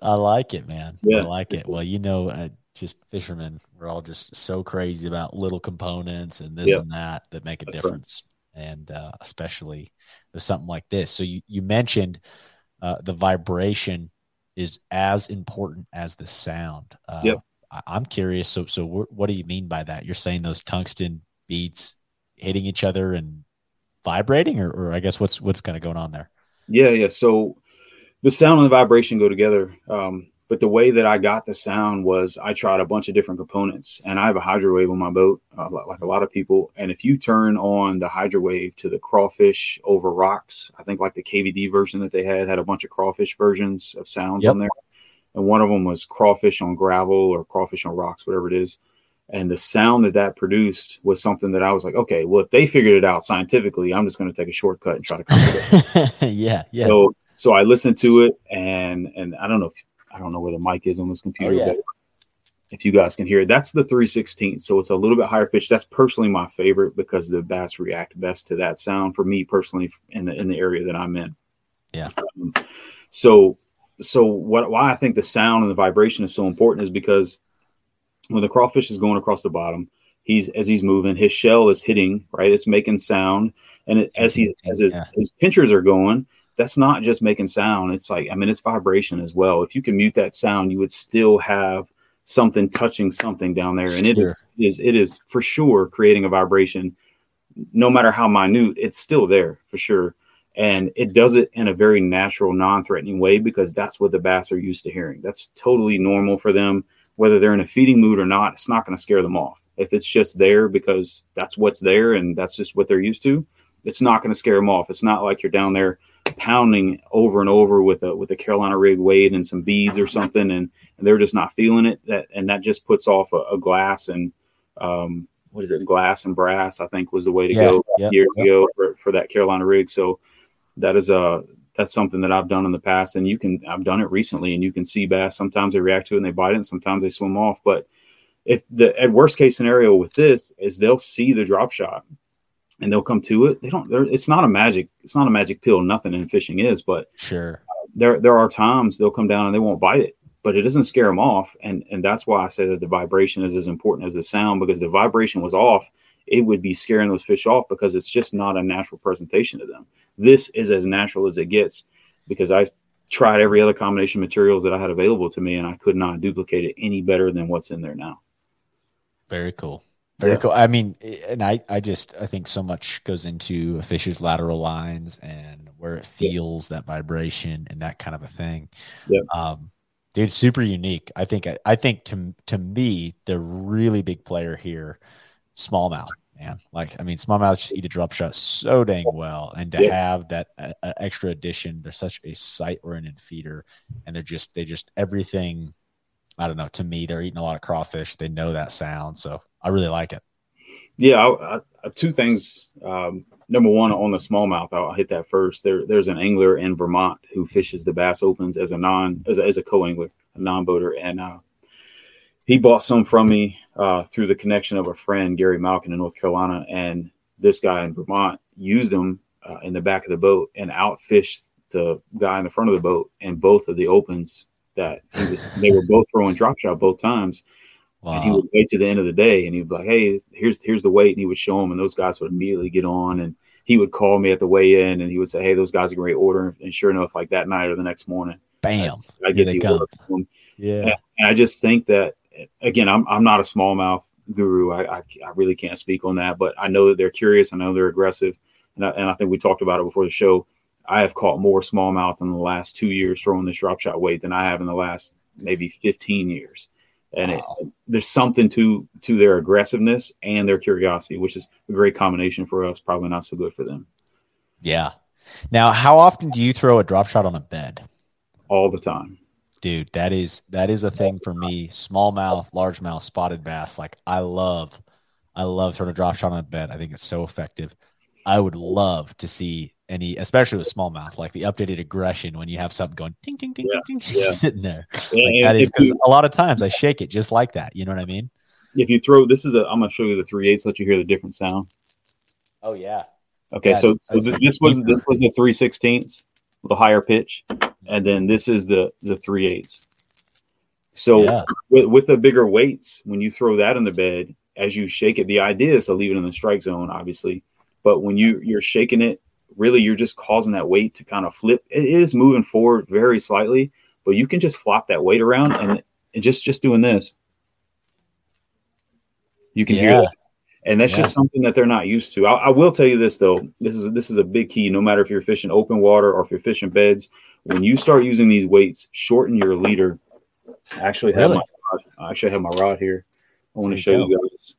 I like it, man. Yeah. I like it. Well, you know, uh, just fishermen, we're all just so crazy about little components and this and that that make a that's difference. Right. And uh, especially with something like this. So you, you mentioned uh, the vibration is as important as the sound. Uh, yep. I, am curious. So, so what do you mean by that? You're saying those tungsten beads hitting each other and vibrating, or, or I guess what's what's kind of going on there? Yeah, yeah. So the sound and the vibration go together. Um, but the way that I got the sound was I tried a bunch of different components, and I have a hydrowave on my boat, uh, like a lot of people. And if you turn on the hydrowave to the crawfish over rocks, I think like the KVD version that they had had a bunch of crawfish versions of sounds yep. on there, and one of them was crawfish on gravel or crawfish on rocks, whatever it is. And the sound that that produced was something that I was like, okay, well, if they figured it out scientifically, I'm just going to take a shortcut and try to come it. yeah, yeah. So so I listened to it, and and I don't know if I don't know where the mic is on this computer, oh, yeah. but if you guys can hear it, that's the 316. So it's a little bit higher pitch. That's personally my favorite because the bass react best to that sound for me personally in the in the area that I'm in. Yeah. Um, so so what why I think the sound and the vibration is so important is because when the crawfish is going across the bottom, he's as he's moving, his shell is hitting right. It's making sound, and it, as he's as his, yeah. his pinchers are going, that's not just making sound. It's like, I mean, it's vibration as well. If you can mute that sound, you would still have something touching something down there. And sure. it is, is, it is for sure creating a vibration, no matter how minute, it's still there for sure. and it does it in a very natural, non-threatening way because that's what the bass are used to hearing. That's totally normal for them, whether they're in a feeding mood or not. It's not going to scare them off. If it's just there because that's what's there and that's just what they're used to, it's not going to scare them off. It's not like you're down there pounding over and over with a with a Carolina rig weight and some beads or something, and, and they're just not feeling it. That and that just puts off a, a glass and um, what is it, glass and brass? I think was the way to Yeah, go years ago for, for that Carolina rig. So that is a that's something that I've done in the past, and you can I've done it recently, and you can see bass. Sometimes they react to it and they bite it, and sometimes they swim off. But if the at worst case scenario with this is they'll see the drop shot and they'll come to it. They don't. It's not a magic. It's not a magic pill. Nothing in fishing is, but Sure. there there are times they'll come down and they won't bite it, but it doesn't scare them off, and and that's why I say that the vibration is as important as the sound because the vibration was off, it would be scaring those fish off because it's just not a natural presentation to them. This is as natural as it gets because I tried every other combination of materials that I had available to me, and I could not duplicate it any better than what's in there now. Very cool. Very Yeah. cool. I mean, and I, I just, I think so much goes into a fish's lateral lines and where it feels that vibration and that kind of a thing. Yeah. Um, dude, super unique. I think, I think to, to me, the really big player here, smallmouth, man. Like, I mean, smallmouth just eat a drop shot so dang well. And to Yeah. have that uh, extra addition, they're such a sight oriented feeder and they're just, they just, everything, I don't know. To me, they're eating a lot of crawfish. They know that sound, so I really like it. Yeah, I, I, I- two things. Um, number one, on the smallmouth, I'll hit that first. There, there's an angler in Vermont who fishes the Bass Opens as a non, as a, as a co-angler, a non-boater, and uh, he bought some from me uh, through the connection of a friend, Gary Malkin in North Carolina, and this guy in Vermont used them uh, in the back of the boat and outfished the guy in the front of the boat, and both of the opens that he was, they were both throwing drop shot both times. And he would wait to the end of the day and he'd be like, Hey, here's here's the weight. And he would show them and those guys would immediately get on and he would call me at the weigh in and he would say, Hey, those guys are great order. And sure enough, like that night or the next morning, Bam. I get the come. order from. Yeah. And I just think that again, I'm I'm not a smallmouth guru. I, I I really can't speak on that, but I know that they're curious. I know they're aggressive, and I, and I think we talked about it before the show. I have caught more smallmouth in the last two years throwing this drop shot weight than I have in the last maybe 15 years. And Wow. it, there's something to to their aggressiveness and their curiosity, which is a great combination for us. Probably not so good for them Yeah. Now, how often do you throw a drop shot on a bed? all the time. Dude, that is that is a thing for me. Smallmouth, largemouth, spotted bass. Like I love, I love throwing a drop shot on a bed. I think it's so effective. I would love to see any, especially with smallmouth, like the updated aggression when you have something going ding ding ding Yeah, ding ding, yeah. sitting there. Like that is because a lot of times I shake it just like that. You know what I mean? if you throw this is a I'm gonna show you the three eighths, let you hear the different sound. Oh yeah. Okay, Yeah, so, so it's th- this was deeper. this was the three sixteenths, the higher pitch, and then this is the the three eighths. So Yeah. with, with the bigger weights, when you throw that in the bed, as you shake it, the idea is to leave it in the strike zone, obviously. But when you you're shaking it, really you're just causing that weight to kind of flip. It is moving forward very slightly, but you can just flop that weight around and, and just just doing this, you can hear that. And that's Yeah. just something that they're not used to. I, I will tell you this though. This is this is a big key. No matter if you're fishing open water or if you're fishing beds, when you start using these weights, shorten your leader. I actually have Really? my rod. I actually have my rod here. I want to show you you guys.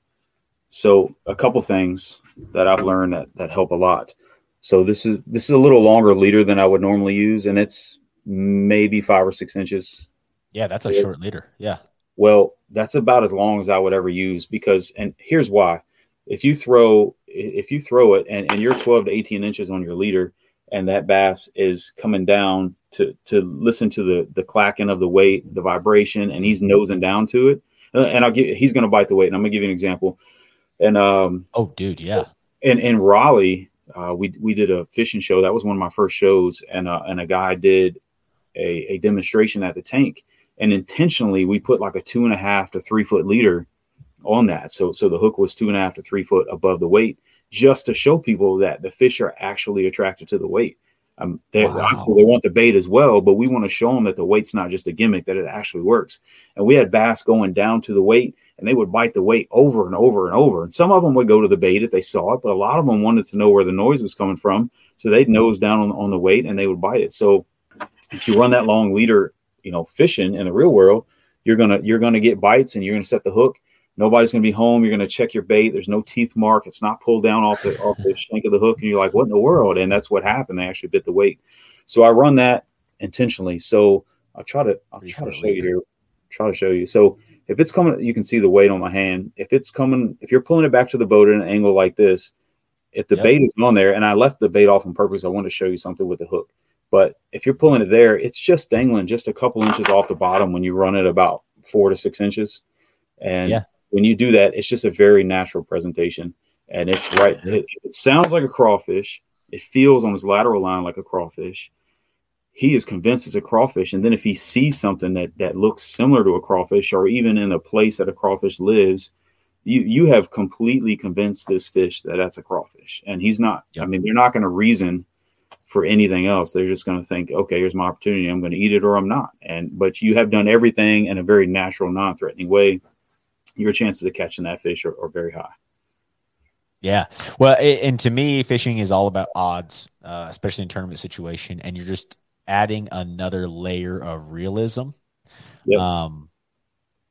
So a couple things that I've learned that that help a lot. So this is this is a little longer leader than I would normally use, and it's maybe five or six inches Yeah, that's a Yeah. short leader. Yeah. well, that's about as long as I would ever use because, and here's why: if you throw, if you throw it, and, and you're 12 to 18 inches on your leader, and that bass is coming down to to listen to the the clacking of the weight, the vibration, and he's nosing down to it, uh, and I'll give, he's going to bite the weight, and I'm going to give you an example, and um, Oh, dude. Yeah. And in Raleigh, uh, we we did a fishing show. That was one of my first shows, and uh, and a guy did a, a demonstration at the tank, and intentionally we put like a two and a half to three foot leader on that. So so the hook was two and a half to three foot above the weight, just to show people that the fish are actually attracted to the weight. Um, they Wow. obviously they want the bait as well, but we want to show them that the weight's not just a gimmick; that it actually works. And we had bass going down to the weight, and they would bite the weight over and over and over. And some of them would go to the bait if they saw it, but a lot of them wanted to know where the noise was coming from. So they'd nose down on, on the weight and they would bite it. So if you run that long leader, you know, fishing in the real world, you're gonna you're gonna get bites and you're gonna set the hook. Nobody's gonna be home. You're gonna check your bait. There's no teeth mark. It's not pulled down off the off the shank of the hook, and you're like, what in the world? And that's what happened. They actually bit the weight. So I run that intentionally. So I'll try to I'll try to show you here. Try to show you. So if it's coming, you can see the weight on my hand. If it's coming, if you're pulling it back to the boat at an angle like this, if the yep. bait is on there, and I left the bait off on purpose, I want to show you something with the hook. But if you're pulling it there, it's just dangling just a couple inches off the bottom when you run it about four to six inches. And yeah. when you do that, it's just a very natural presentation. And it's right. It, it sounds like a crawfish. It feels on this lateral line like a crawfish. He is convinced it's a crawfish. And then if he sees something that that looks similar to a crawfish, or even in a place that a crawfish lives, you you have completely convinced this fish that that's a crawfish. And he's not. Yep. I mean, they're not going to reason for anything else. They're just going to think, okay, here's my opportunity. I'm going to eat it or I'm not. And but you have done everything in a very natural, non-threatening way. Your chances of catching that fish are, are very high. Yeah. Well, and to me, fishing is all about odds, uh, especially in tournament situation, and you're just adding another layer of realism. Yep. Um,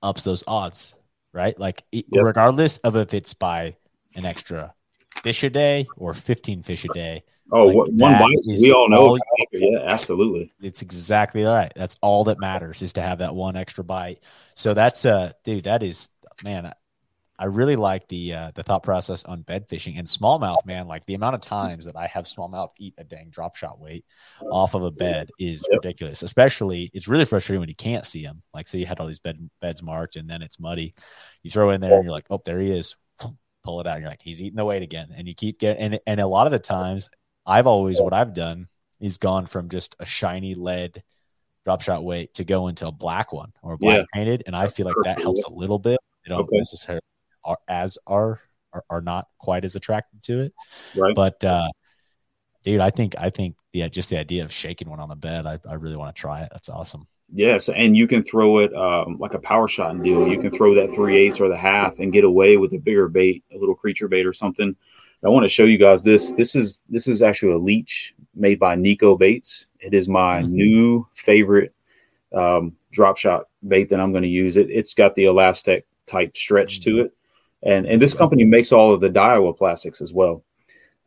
ups those odds, right? Like yep. regardless of if it's by an extra fish a day or 15 fish a day Oh, like one bite. We all know. All, yeah, absolutely. It's exactly right. That's all that matters is to have that one extra bite. So that's uh, dude, that is man. I really like the uh, the thought process on bed fishing and smallmouth, man. Like the amount of times that I have smallmouth eat a dang drop shot weight off of a bed is yep. ridiculous. Especially, it's really frustrating when you can't see them. Like, say you had all these bed beds marked and then it's muddy. You throw in there and you're like, oh, there he is. Pull it out. And you're like, he's eating the weight again, and you keep getting. And and a lot of the times, I've always what I've done is gone from just a shiny lead drop shot weight to go into a black one or black yeah. painted, and I feel like that helps a little bit. They don't okay. necessarily are as are, are are not quite as attracted to it, right? But uh, dude, I think I think yeah, just the idea of shaking one on the bed, I, I really want to try it. That's awesome. Yes, and you can throw it um, like a power shot and deal. You can throw that three eighths or the half and get away with a bigger bait, a little creature bait or something. I want to show you guys this. This is this is actually a leech made by Nikko Baits. It is my mm-hmm. new favorite um, drop shot bait that I'm going to use. It it's got the elastic type stretch mm-hmm. to it, and and this company makes all of the Daiwa plastics as well.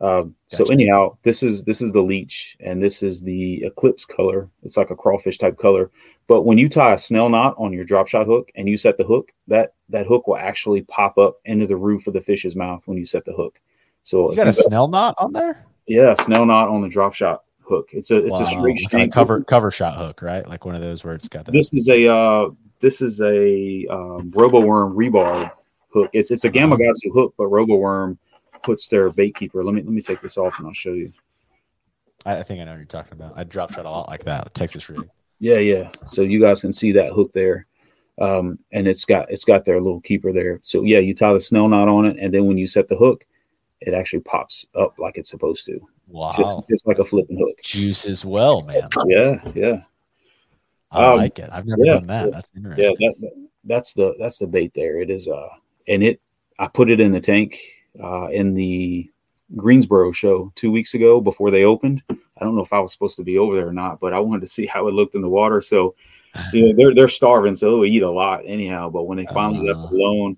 Um, gotcha. So anyhow, this is this is the leech, and this is the Eclipse color. It's like a crawfish type color. But when you tie a snell knot on your drop shot hook and you set the hook, that that hook will actually pop up into the roof of the fish's mouth when you set the hook. So you got a snell knot on there? Yeah, snell knot on the drop shot hook. It's a it's wow. a straight shank cover cover shot hook, right? Like one of those where it's got the. This is a uh, this is a um, RoboWorm rebar hook. It's it's a Gamakatsu hook, but RoboWorm puts their bait keeper. Let me let me take this off and I'll show you. I, I think I know what you're talking about. I drop shot a lot like that, Texas rig. Yeah, yeah. So you guys can see that hook there. Um, and it's got it's got their little keeper there. So yeah, you tie the snell knot on it, and then when you set the hook, it actually pops up like it's supposed to. Wow. Just, just like a flipping hook. Juice as well, man. Yeah, yeah. I um, like it. I've never yeah, done that. That's interesting. Yeah, that, that's the that's the bait there. It is uh and it I put it in the tank uh in the Greensboro show two weeks ago before they opened. I don't know if I was supposed to be over there or not, but I wanted to see how it looked in the water. So you know, they're they're starving, so they'll eat a lot anyhow. But when they finally uh, left alone,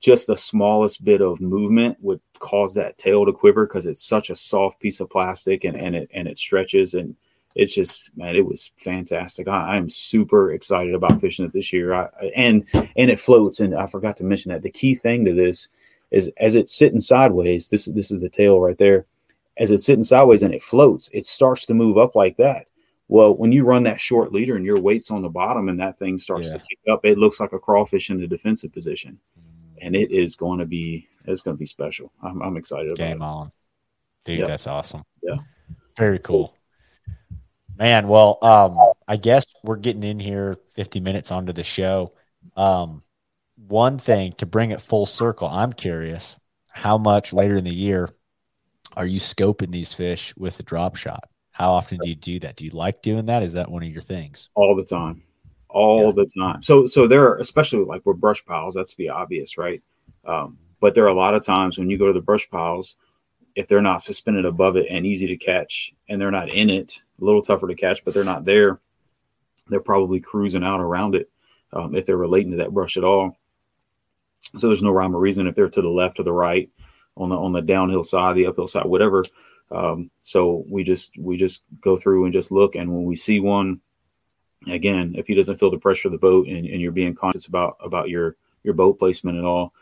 just the smallest bit of movement would cause that tail to quiver because it's such a soft piece of plastic and, and it and it stretches and it's just man it was fantastic I, am super excited about fishing it this year I, and and it floats and i forgot to mention that the key thing to this is as it's sitting sideways this this is the tail right there as it's sitting sideways and it floats it starts to move up like that well when you run that short leader and your weight's on the bottom and that thing starts yeah. to kick up it looks like a crawfish in the defensive position mm. and it is going to be it's going to be special. I'm, I'm excited about Game it. on, dude. Yeah. That's awesome. Yeah, very cool, man. Well, um, I guess we're getting in here 50 minutes onto the show. Um, one thing to bring it full circle, I'm curious how much later in the year are you scoping these fish with a drop shot? How often do you do that? Do you like doing that? Is that one of your things? All the time all yeah. the time. So so there are especially like with brush piles, that's the obvious, right? Um, but there are a lot of times when you go to the brush piles, if they're not suspended above it and easy to catch, and they're not in it, a little tougher to catch, but they're not there, they're probably cruising out around it um, if they're relating to that brush at all. So there's no rhyme or reason if they're to the left or the right, on the on the downhill side, the uphill side, whatever. Um, so we just we just go through and just look, and when we see one, again, if he doesn't feel the pressure of the boat, and, and you're being conscious about about your your boat placement and all,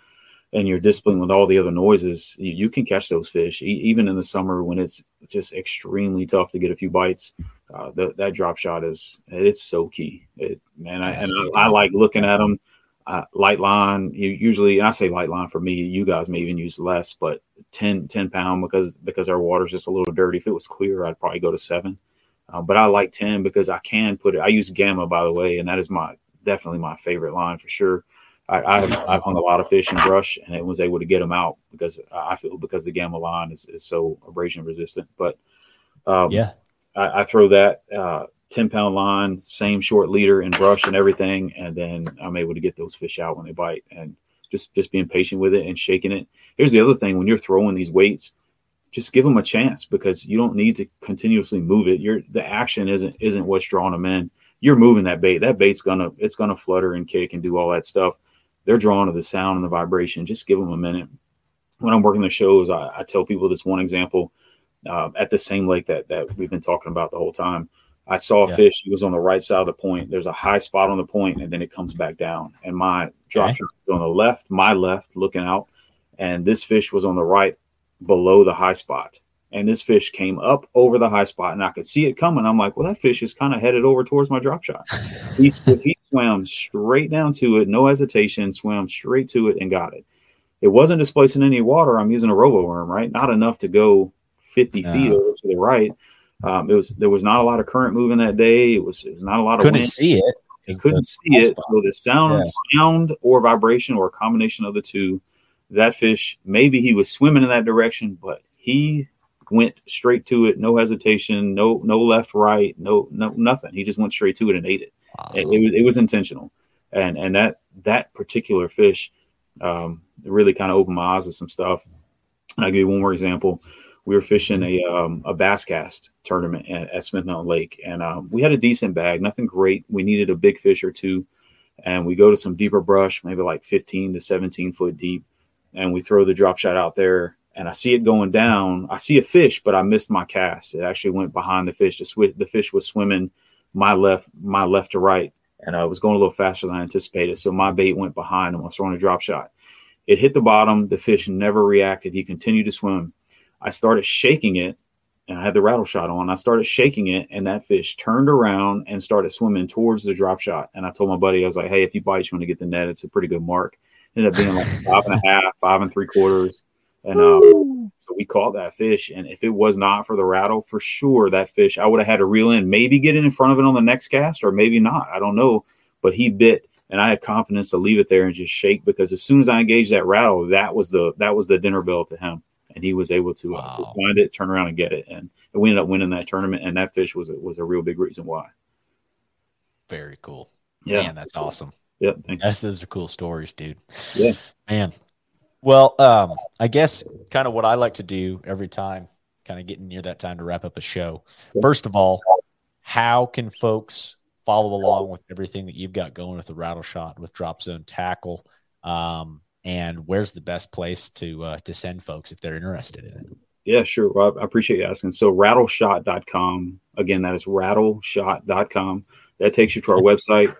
and you're disciplined with all the other noises, you, you can catch those fish e- even in the summer when it's just extremely tough to get a few bites. Uh, that that drop shot is it's so key. It, man, I, and I, I, like looking at them. Uh, light line, you usually, I say light line for me. You guys may even use less, but 10, 10 pound because because our water's just a little dirty. If it was clear, I'd probably go to seven. Uh, but I like 10 because I can put it. I use Gamma, by the way, and that is my definitely my favorite line for sure. I, I've, I've hung a lot of fish in brush and it was able to get them out because I feel because the gamma line is, is so abrasion resistant. But um, yeah, I, I, throw that uh, 10 pound line, same short leader and brush and everything. And then I'm able to get those fish out when they bite and just, just being patient with it and shaking it. Here's the other thing when you're throwing these weights, just give them a chance because you don't need to continuously move it. You're the action isn't isn't what's drawing them in. You're moving that bait. That bait's gonna it's gonna flutter and kick and do all that stuff they're drawn to the sound and the vibration. Just give them a minute. When I'm working the shows, I, I tell people this one example uh, at the same lake that that we've been talking about the whole time. I saw a yeah. fish. He was on the right side of the point. There's a high spot on the point, and then it comes back down. And my drop okay. was on the left, my left, looking out, and this fish was on the right, below the high spot. And this fish came up over the high spot, and I could see it coming. I'm like, well, that fish is kind of headed over towards my drop shot. he, he swam straight down to it, no hesitation, swam straight to it and got it. It wasn't displacing any water. I'm using a robo worm, right? Not enough to go 50 no. feet over to the right. Um, it was there was not a lot of current moving that day. It was, it was not a lot of couldn't wind. see it. He couldn't see it. So the sound, yeah. sound or vibration or a combination of the two, that fish maybe he was swimming in that direction, but he went straight to it, no hesitation, no no left, right, no no nothing. He just went straight to it and ate it. It, it, was it was intentional, and and that that particular fish um, really kind of opened my eyes to some stuff. And I'll give you one more example. We were fishing a um, a bass cast tournament at, at Smith Mountain Lake, and um, we had a decent bag, nothing great. We needed a big fish or two, and we go to some deeper brush, maybe like 15 to 17 foot deep, and we throw the drop shot out there and I see it going down. I see a fish, but I missed my cast. It actually went behind the fish. The, sw- the fish was swimming my left, my left to right, and uh, I was going a little faster than I anticipated. So my bait went behind. I was throwing a drop shot. It hit the bottom. The fish never reacted. He continued to swim. I started shaking it, and I had the rattle shot on. I started shaking it, and that fish turned around and started swimming towards the drop shot. And I told my buddy, I was like, "Hey, if you bite, you want to get the net. It's a pretty good mark." It ended up being like five and a half, five and three quarters and um, so we caught that fish. And if it was not for the rattle, for sure that fish I would have had to reel in, maybe get it in front of it on the next cast, or maybe not. I don't know. But he bit, and I had confidence to leave it there and just shake because as soon as I engaged that rattle, that was the that was the dinner bell to him, and he was able to, wow. uh, to find it, turn around, and get it. And, and we ended up winning that tournament. And that fish was a, was a real big reason why. Very cool. Yeah, man, that's awesome. Yeah, That's those are cool stories, dude. Yeah, man. Well, um, I guess kind of what I like to do every time, kind of getting near that time to wrap up a show. First of all, how can folks follow along with everything that you've got going with the rattle shot, with drop zone tackle? Um, and where's the best place to uh, to send folks if they're interested in it? Yeah, sure. Well, I appreciate you asking. So rattleshot.com. Again, that is rattleshot.com. That takes you to our website.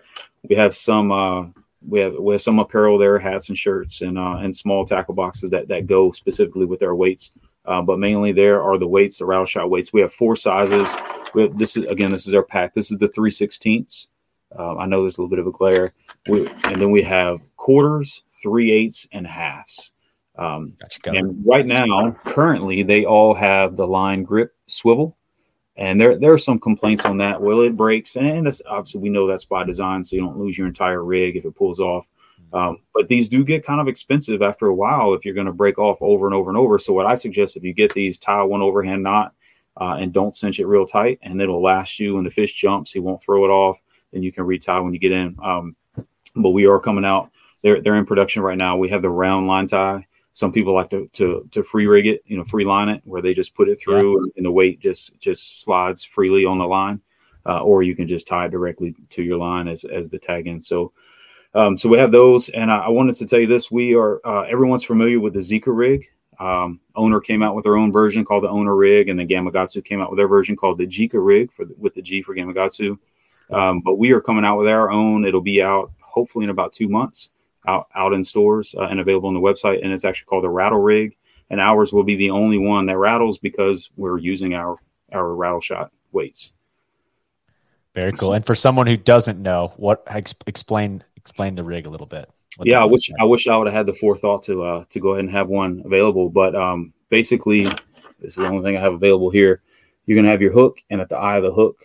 We have some uh, we have we have some apparel there, hats and shirts, and uh, and small tackle boxes that that go specifically with our weights. Uh, but mainly there are the weights, the rattle shot weights. We have four sizes. We have, this is again, this is our pack. This is the three sixteenths. Uh, I know there's a little bit of a glare. We, and then we have quarters, three eighths, and halves. Um, and right now, currently, they all have the line grip swivel. And there, there are some complaints on that. Well, it breaks, and that's obviously we know that's by design, so you don't lose your entire rig if it pulls off. Mm-hmm. Um, but these do get kind of expensive after a while if you're going to break off over and over and over. So what I suggest if you get these, tie one overhand knot uh, and don't cinch it real tight, and it'll last you when the fish jumps. He won't throw it off. and you can retie when you get in. Um, but we are coming out. They're they're in production right now. We have the round line tie. Some people like to to, to free rig it, you know, free line it, where they just put it through yeah. and the weight just just slides freely on the line, uh, or you can just tie it directly to your line as as the tag end. So. Um, so we have those, and I, I, wanted to tell you this: we are uh, everyone's familiar with the Zika rig. Um, Owner came out with their own version called the Owner rig, and then Gamakatsu came out with their version called the Jika rig for the, with the G for Gamakatsu. Um, but we are coming out with our own. It'll be out hopefully in about two months out out in stores uh, and available on the website. And it's actually called the Rattle Rig. And ours will be the only one that rattles because we're using our our rattle shot weights. Very cool. And for someone who doesn't know, what explain explain the rig a little bit. Yeah, I wish I wish I would have had the forethought to uh, to go ahead and have one available. But um, basically, this is the only thing I have available here. You're gonna have your hook, and at the eye of the hook,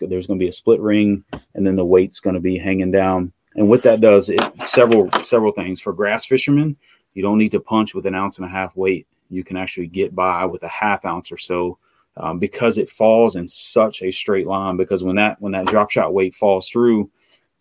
there's going to be a split ring, and then the weight's going to be hanging down and what that does, it several several things for grass fishermen. You don't need to punch with an ounce and a half weight. You can actually get by with a half ounce or so um, because it falls in such a straight line. Because when that when that drop shot weight falls through,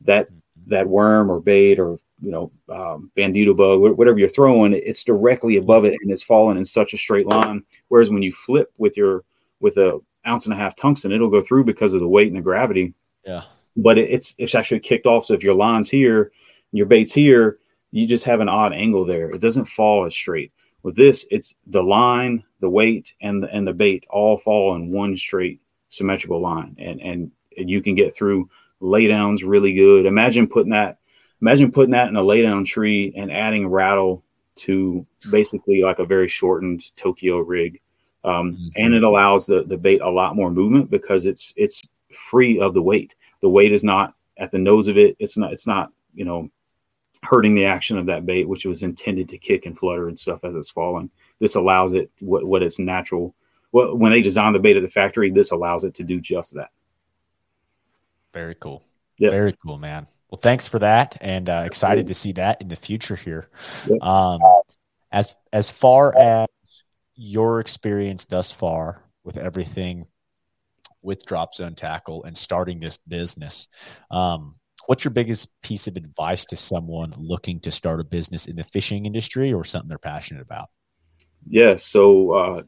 that that worm or bait or you know um, bandito bug, whatever you're throwing, it's directly above it and it's falling in such a straight line. Whereas when you flip with your with a ounce and a half tungsten, it'll go through because of the weight and the gravity. Yeah but it, it's it's actually kicked off. So if your line's here, your bait's here, you just have an odd angle there. It doesn't fall as straight. With this, it's the line, the weight, and the and the bait all fall in one straight symmetrical line, and and and you can get through laydowns really good. Imagine putting that, imagine putting that in a laydown tree and adding rattle to basically like a very shortened Tokyo rig, um, mm-hmm. and it allows the the bait a lot more movement because it's it's free of the weight the weight is not at the nose of it. It's not, it's not, you know, hurting the action of that bait, which was intended to kick and flutter and stuff as it's falling. This allows it what, what is natural. Well, when they design the bait at the factory, this allows it to do just that. Very cool. Yeah. Very cool, man. Well, thanks for that, and uh, excited to see that in the future here. Yep. Um, as as far as your experience thus far with everything with drop zone tackle and starting this business. Um, what's your biggest piece of advice to someone looking to start a business in the fishing industry or something they're passionate about? Yeah. So, uh,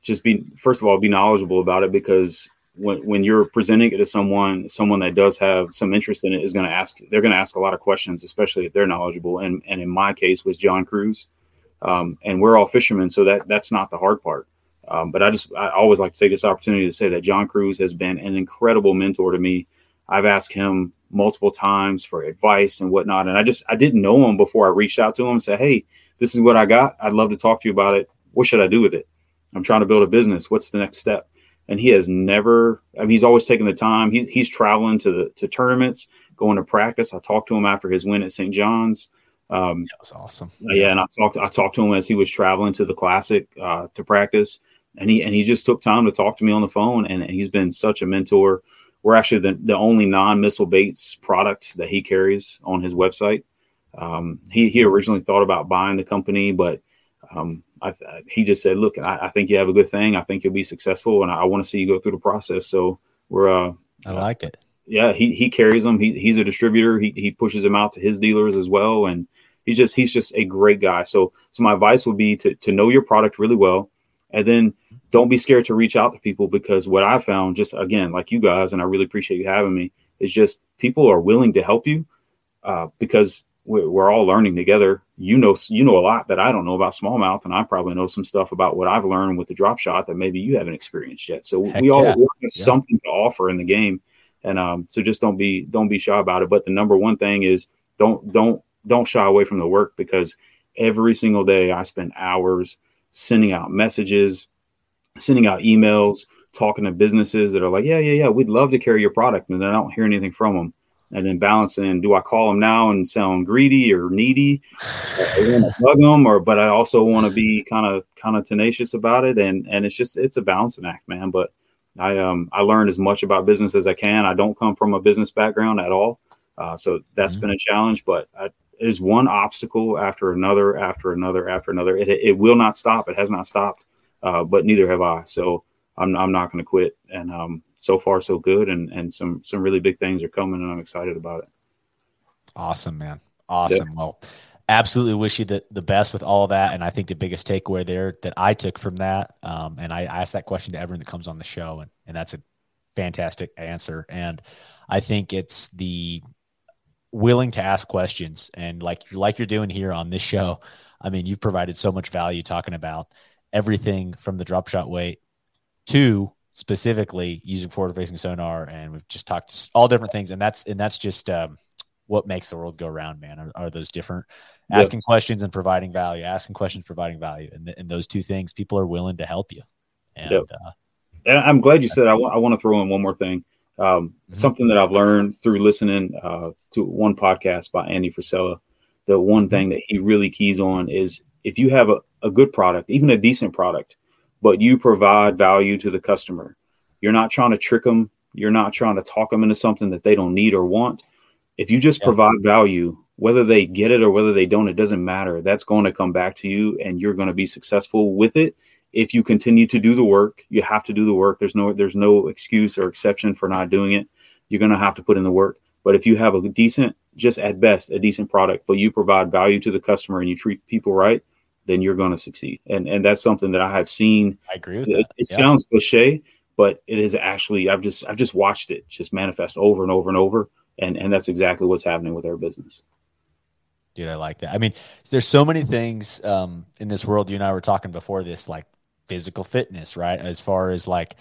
just be, first of all, be knowledgeable about it because when, when you're presenting it to someone, someone that does have some interest in it is going to ask, they're going to ask a lot of questions, especially if they're knowledgeable. And, and in my case was John Crews. Um, and we're all fishermen. So that that's not the hard part. Um, but I just I always like to take this opportunity to say that John Crews has been an incredible mentor to me. I've asked him multiple times for advice and whatnot, and I just I didn't know him before I reached out to him and said, "Hey, this is what I got. I'd love to talk to you about it. What should I do with it? I'm trying to build a business. What's the next step?" And he has never. I mean, he's always taken the time. He's he's traveling to the to tournaments, going to practice. I talked to him after his win at St. John's. Um, that was awesome. Yeah, and I talked I talked to him as he was traveling to the classic uh, to practice and he and he just took time to talk to me on the phone and, he's been such a mentor. We're actually the, the only non-missile baits product that he carries on his website. Um, he, he originally thought about buying the company but um, I, he just said look I, I, think you have a good thing. I think you'll be successful and i, I want to see you go through the process. So we're uh, i like it. Yeah he, he carries them he, he's a distributor. He, he pushes them out to his dealers as well and he's just he's just a great guy. So so my advice would be to, to know your product really well and then don't be scared to reach out to people because what I found, just again, like you guys, and I really appreciate you having me, is just people are willing to help you uh, because we're, we're, all learning together. You know, you know a lot that I don't know about smallmouth, and I probably know some stuff about what I've learned with the drop shot that maybe you haven't experienced yet. So Heck we all yeah. have yeah. something to offer in the game, and um, so just don't be don't be shy about it. But the number one thing is don't don't don't shy away from the work because every single day I spend hours sending out messages, sending out emails, talking to businesses that are like, yeah, yeah, yeah, we'd love to carry your product. And then I don't hear anything from them. And then balancing, do I call them now and sound greedy or needy? I want to bug them, or but I also want to be kind of kind of tenacious about it. And and it's just it's a balancing act, man. But I um I learned as much about business as I can. I don't come from a business background at all, uh, so that's mm-hmm. been a challenge. But I, is one obstacle after another, after another, after another. It, it will not stop. It has not stopped, uh, but neither have I. So I'm, I'm not going to quit. And um, so far, so good. And, and some, some really big things are coming, and I'm excited about it. Awesome, man. Awesome. Yeah. Well, absolutely wish you the, the best with all that. And I think the biggest takeaway there that I took from that, um, and I asked that question to everyone that comes on the show, and, and that's a fantastic answer. And I think it's the willing to ask questions and like like you're doing here on this show. I mean, you've provided so much value talking about everything from the drop shot weight to specifically using forward facing sonar and we've just talked all different things. And that's and that's just um, what makes the world go round man. Are, are those different? Asking questions and providing value asking questions providing value. And, and those two things people are willing to help you. And, yep. uh, and i'm glad you said I, w- I want to throw in one more thing um, mm-hmm. something that i've learned through listening uh, to one podcast by andy frisella the one mm-hmm. thing that he really keys on is if you have a, a good product even a decent product but you provide value to the customer. You're not trying to trick them. You're not trying to talk them into something that they don't need or want. If you just yeah. provide value, whether they get it or whether they don't, it doesn't matter. That's going to come back to you and you're going to be successful with it. If you continue to do the work, you have to do the work. There's no there's no excuse or exception for not doing it. You're going to have to put in the work. But if you have a decent, just at best, a decent product, but you provide value to the customer and you treat people right, then you're going to succeed. And and that's something that I have seen. I agree with that. It, it yeah. sounds cliche, but it is actually I've just I've just watched it just manifest over and over and over, and and that's exactly what's happening with our business. Dude, I like that. I mean, there's so many things um, in this world. You and I were talking before this, like physical fitness, right? As far as like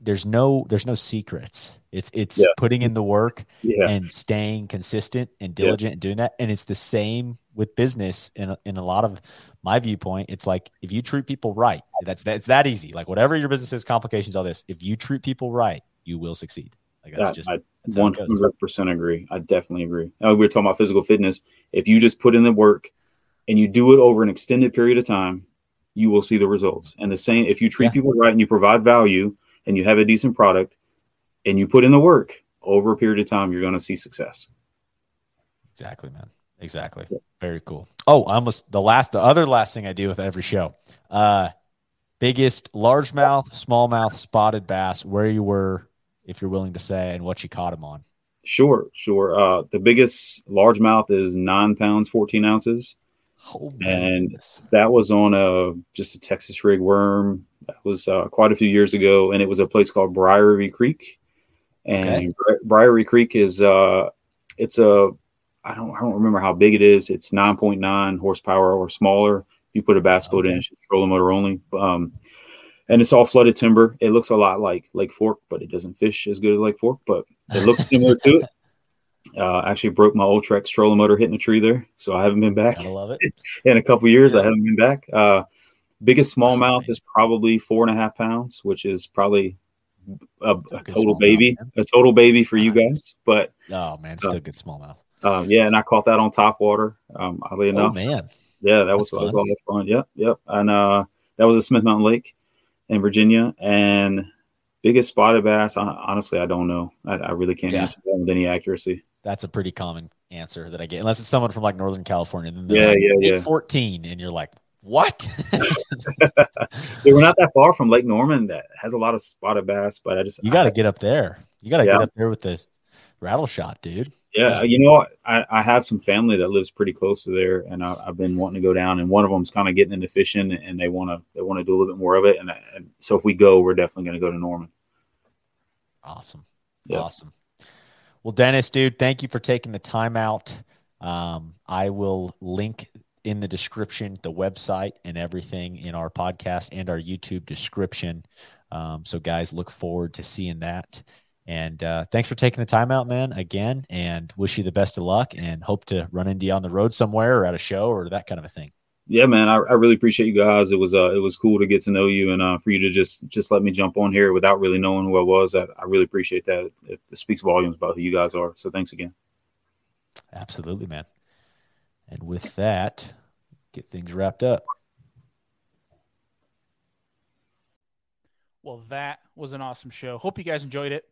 there's no there's no secrets it's it's yeah. putting in the work yeah. and staying consistent and diligent yeah. and doing that and it's the same with business in, in a lot of my viewpoint, it's like if you treat people right, that's that's that easy. Like whatever your business is, complications, all this. If you treat people right, you will succeed. Like that's just I one hundred percent agree. I definitely agree. Oh, we were talking about physical fitness. If you just put in the work and you do it over an extended period of time, you will see the results. And the same, if you treat yeah. people right and you provide value and you have a decent product and you put in the work over a period of time, you're going to see success. Exactly, man. Exactly. Very cool. Oh, almost the last, the other last thing I do with every show. Uh, biggest largemouth, smallmouth, spotted bass. Where you were, if you're willing to say, and what you caught them on. Sure, sure. Uh, the biggest largemouth is nine pounds, fourteen ounces, oh, and goodness. that was on a just a Texas rig worm. That was uh, quite a few years ago, and it was a place called Briery Creek. And okay. Briery Creek is uh, it's a I don't I don't remember how big it is. It's 9.9 horsepower or smaller. You put a bass boat okay. in, it's trolling motor only. Um, and it's all flooded timber. It looks a lot like Lake Fork, but it doesn't fish as good as Lake Fork, but it looks similar to it. Uh, actually broke my Ultrex trolling motor hitting a tree there, so I haven't been back. I love it. in a couple years, yeah. I haven't been back. Uh, biggest smallmouth is probably four and a half pounds, which is probably a, a total baby, mouth, a total baby for nice. you guys. But oh man, still uh, good smallmouth. Um, yeah, and I caught that on top water. Um, oddly oh, enough, oh, man, yeah, that was, was, was fun. Yep, yep, and uh, that was a Smith Mountain Lake in Virginia, and biggest spotted bass. Honestly, I don't know. I, I really can't yeah. answer that with any accuracy. That's a pretty common answer that I get, unless it's someone from like Northern California. Then yeah, like, yeah, yeah. Fourteen, and you're like, what? they were not that far from Lake Norman that has a lot of spotted bass, but I just you got to get up there. You got to yeah. get up there with the rattle shot, dude. Yeah, you know, I, I have some family that lives pretty close to there, and I, have been wanting to go down. And one of them's kind of getting into fishing, and they want to they want to do a little bit more of it. And, and so if we go, we're definitely going to go to Norman. Awesome, awesome. Well, Dennis, dude, thank you for taking the time out. Um, I will link in the description the website and everything in our podcast and our YouTube description. Um, so, guys, look forward to seeing that. And uh, thanks for taking the time out, man, again, and wish you the best of luck and hope to run into you on the road somewhere or at a show or that kind of a thing. Yeah, man, I, I really appreciate you guys. It was uh, it was cool to get to know you and uh, for you to just just let me jump on here without really knowing who I was. I, I really appreciate that. It, it speaks volumes about who you guys are. So thanks again. Absolutely, man. And with that, get things wrapped up. Well, that was an awesome show. Hope you guys enjoyed it.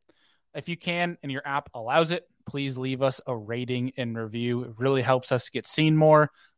If you can and your app allows it, please leave us a rating and review. It really helps us get seen more,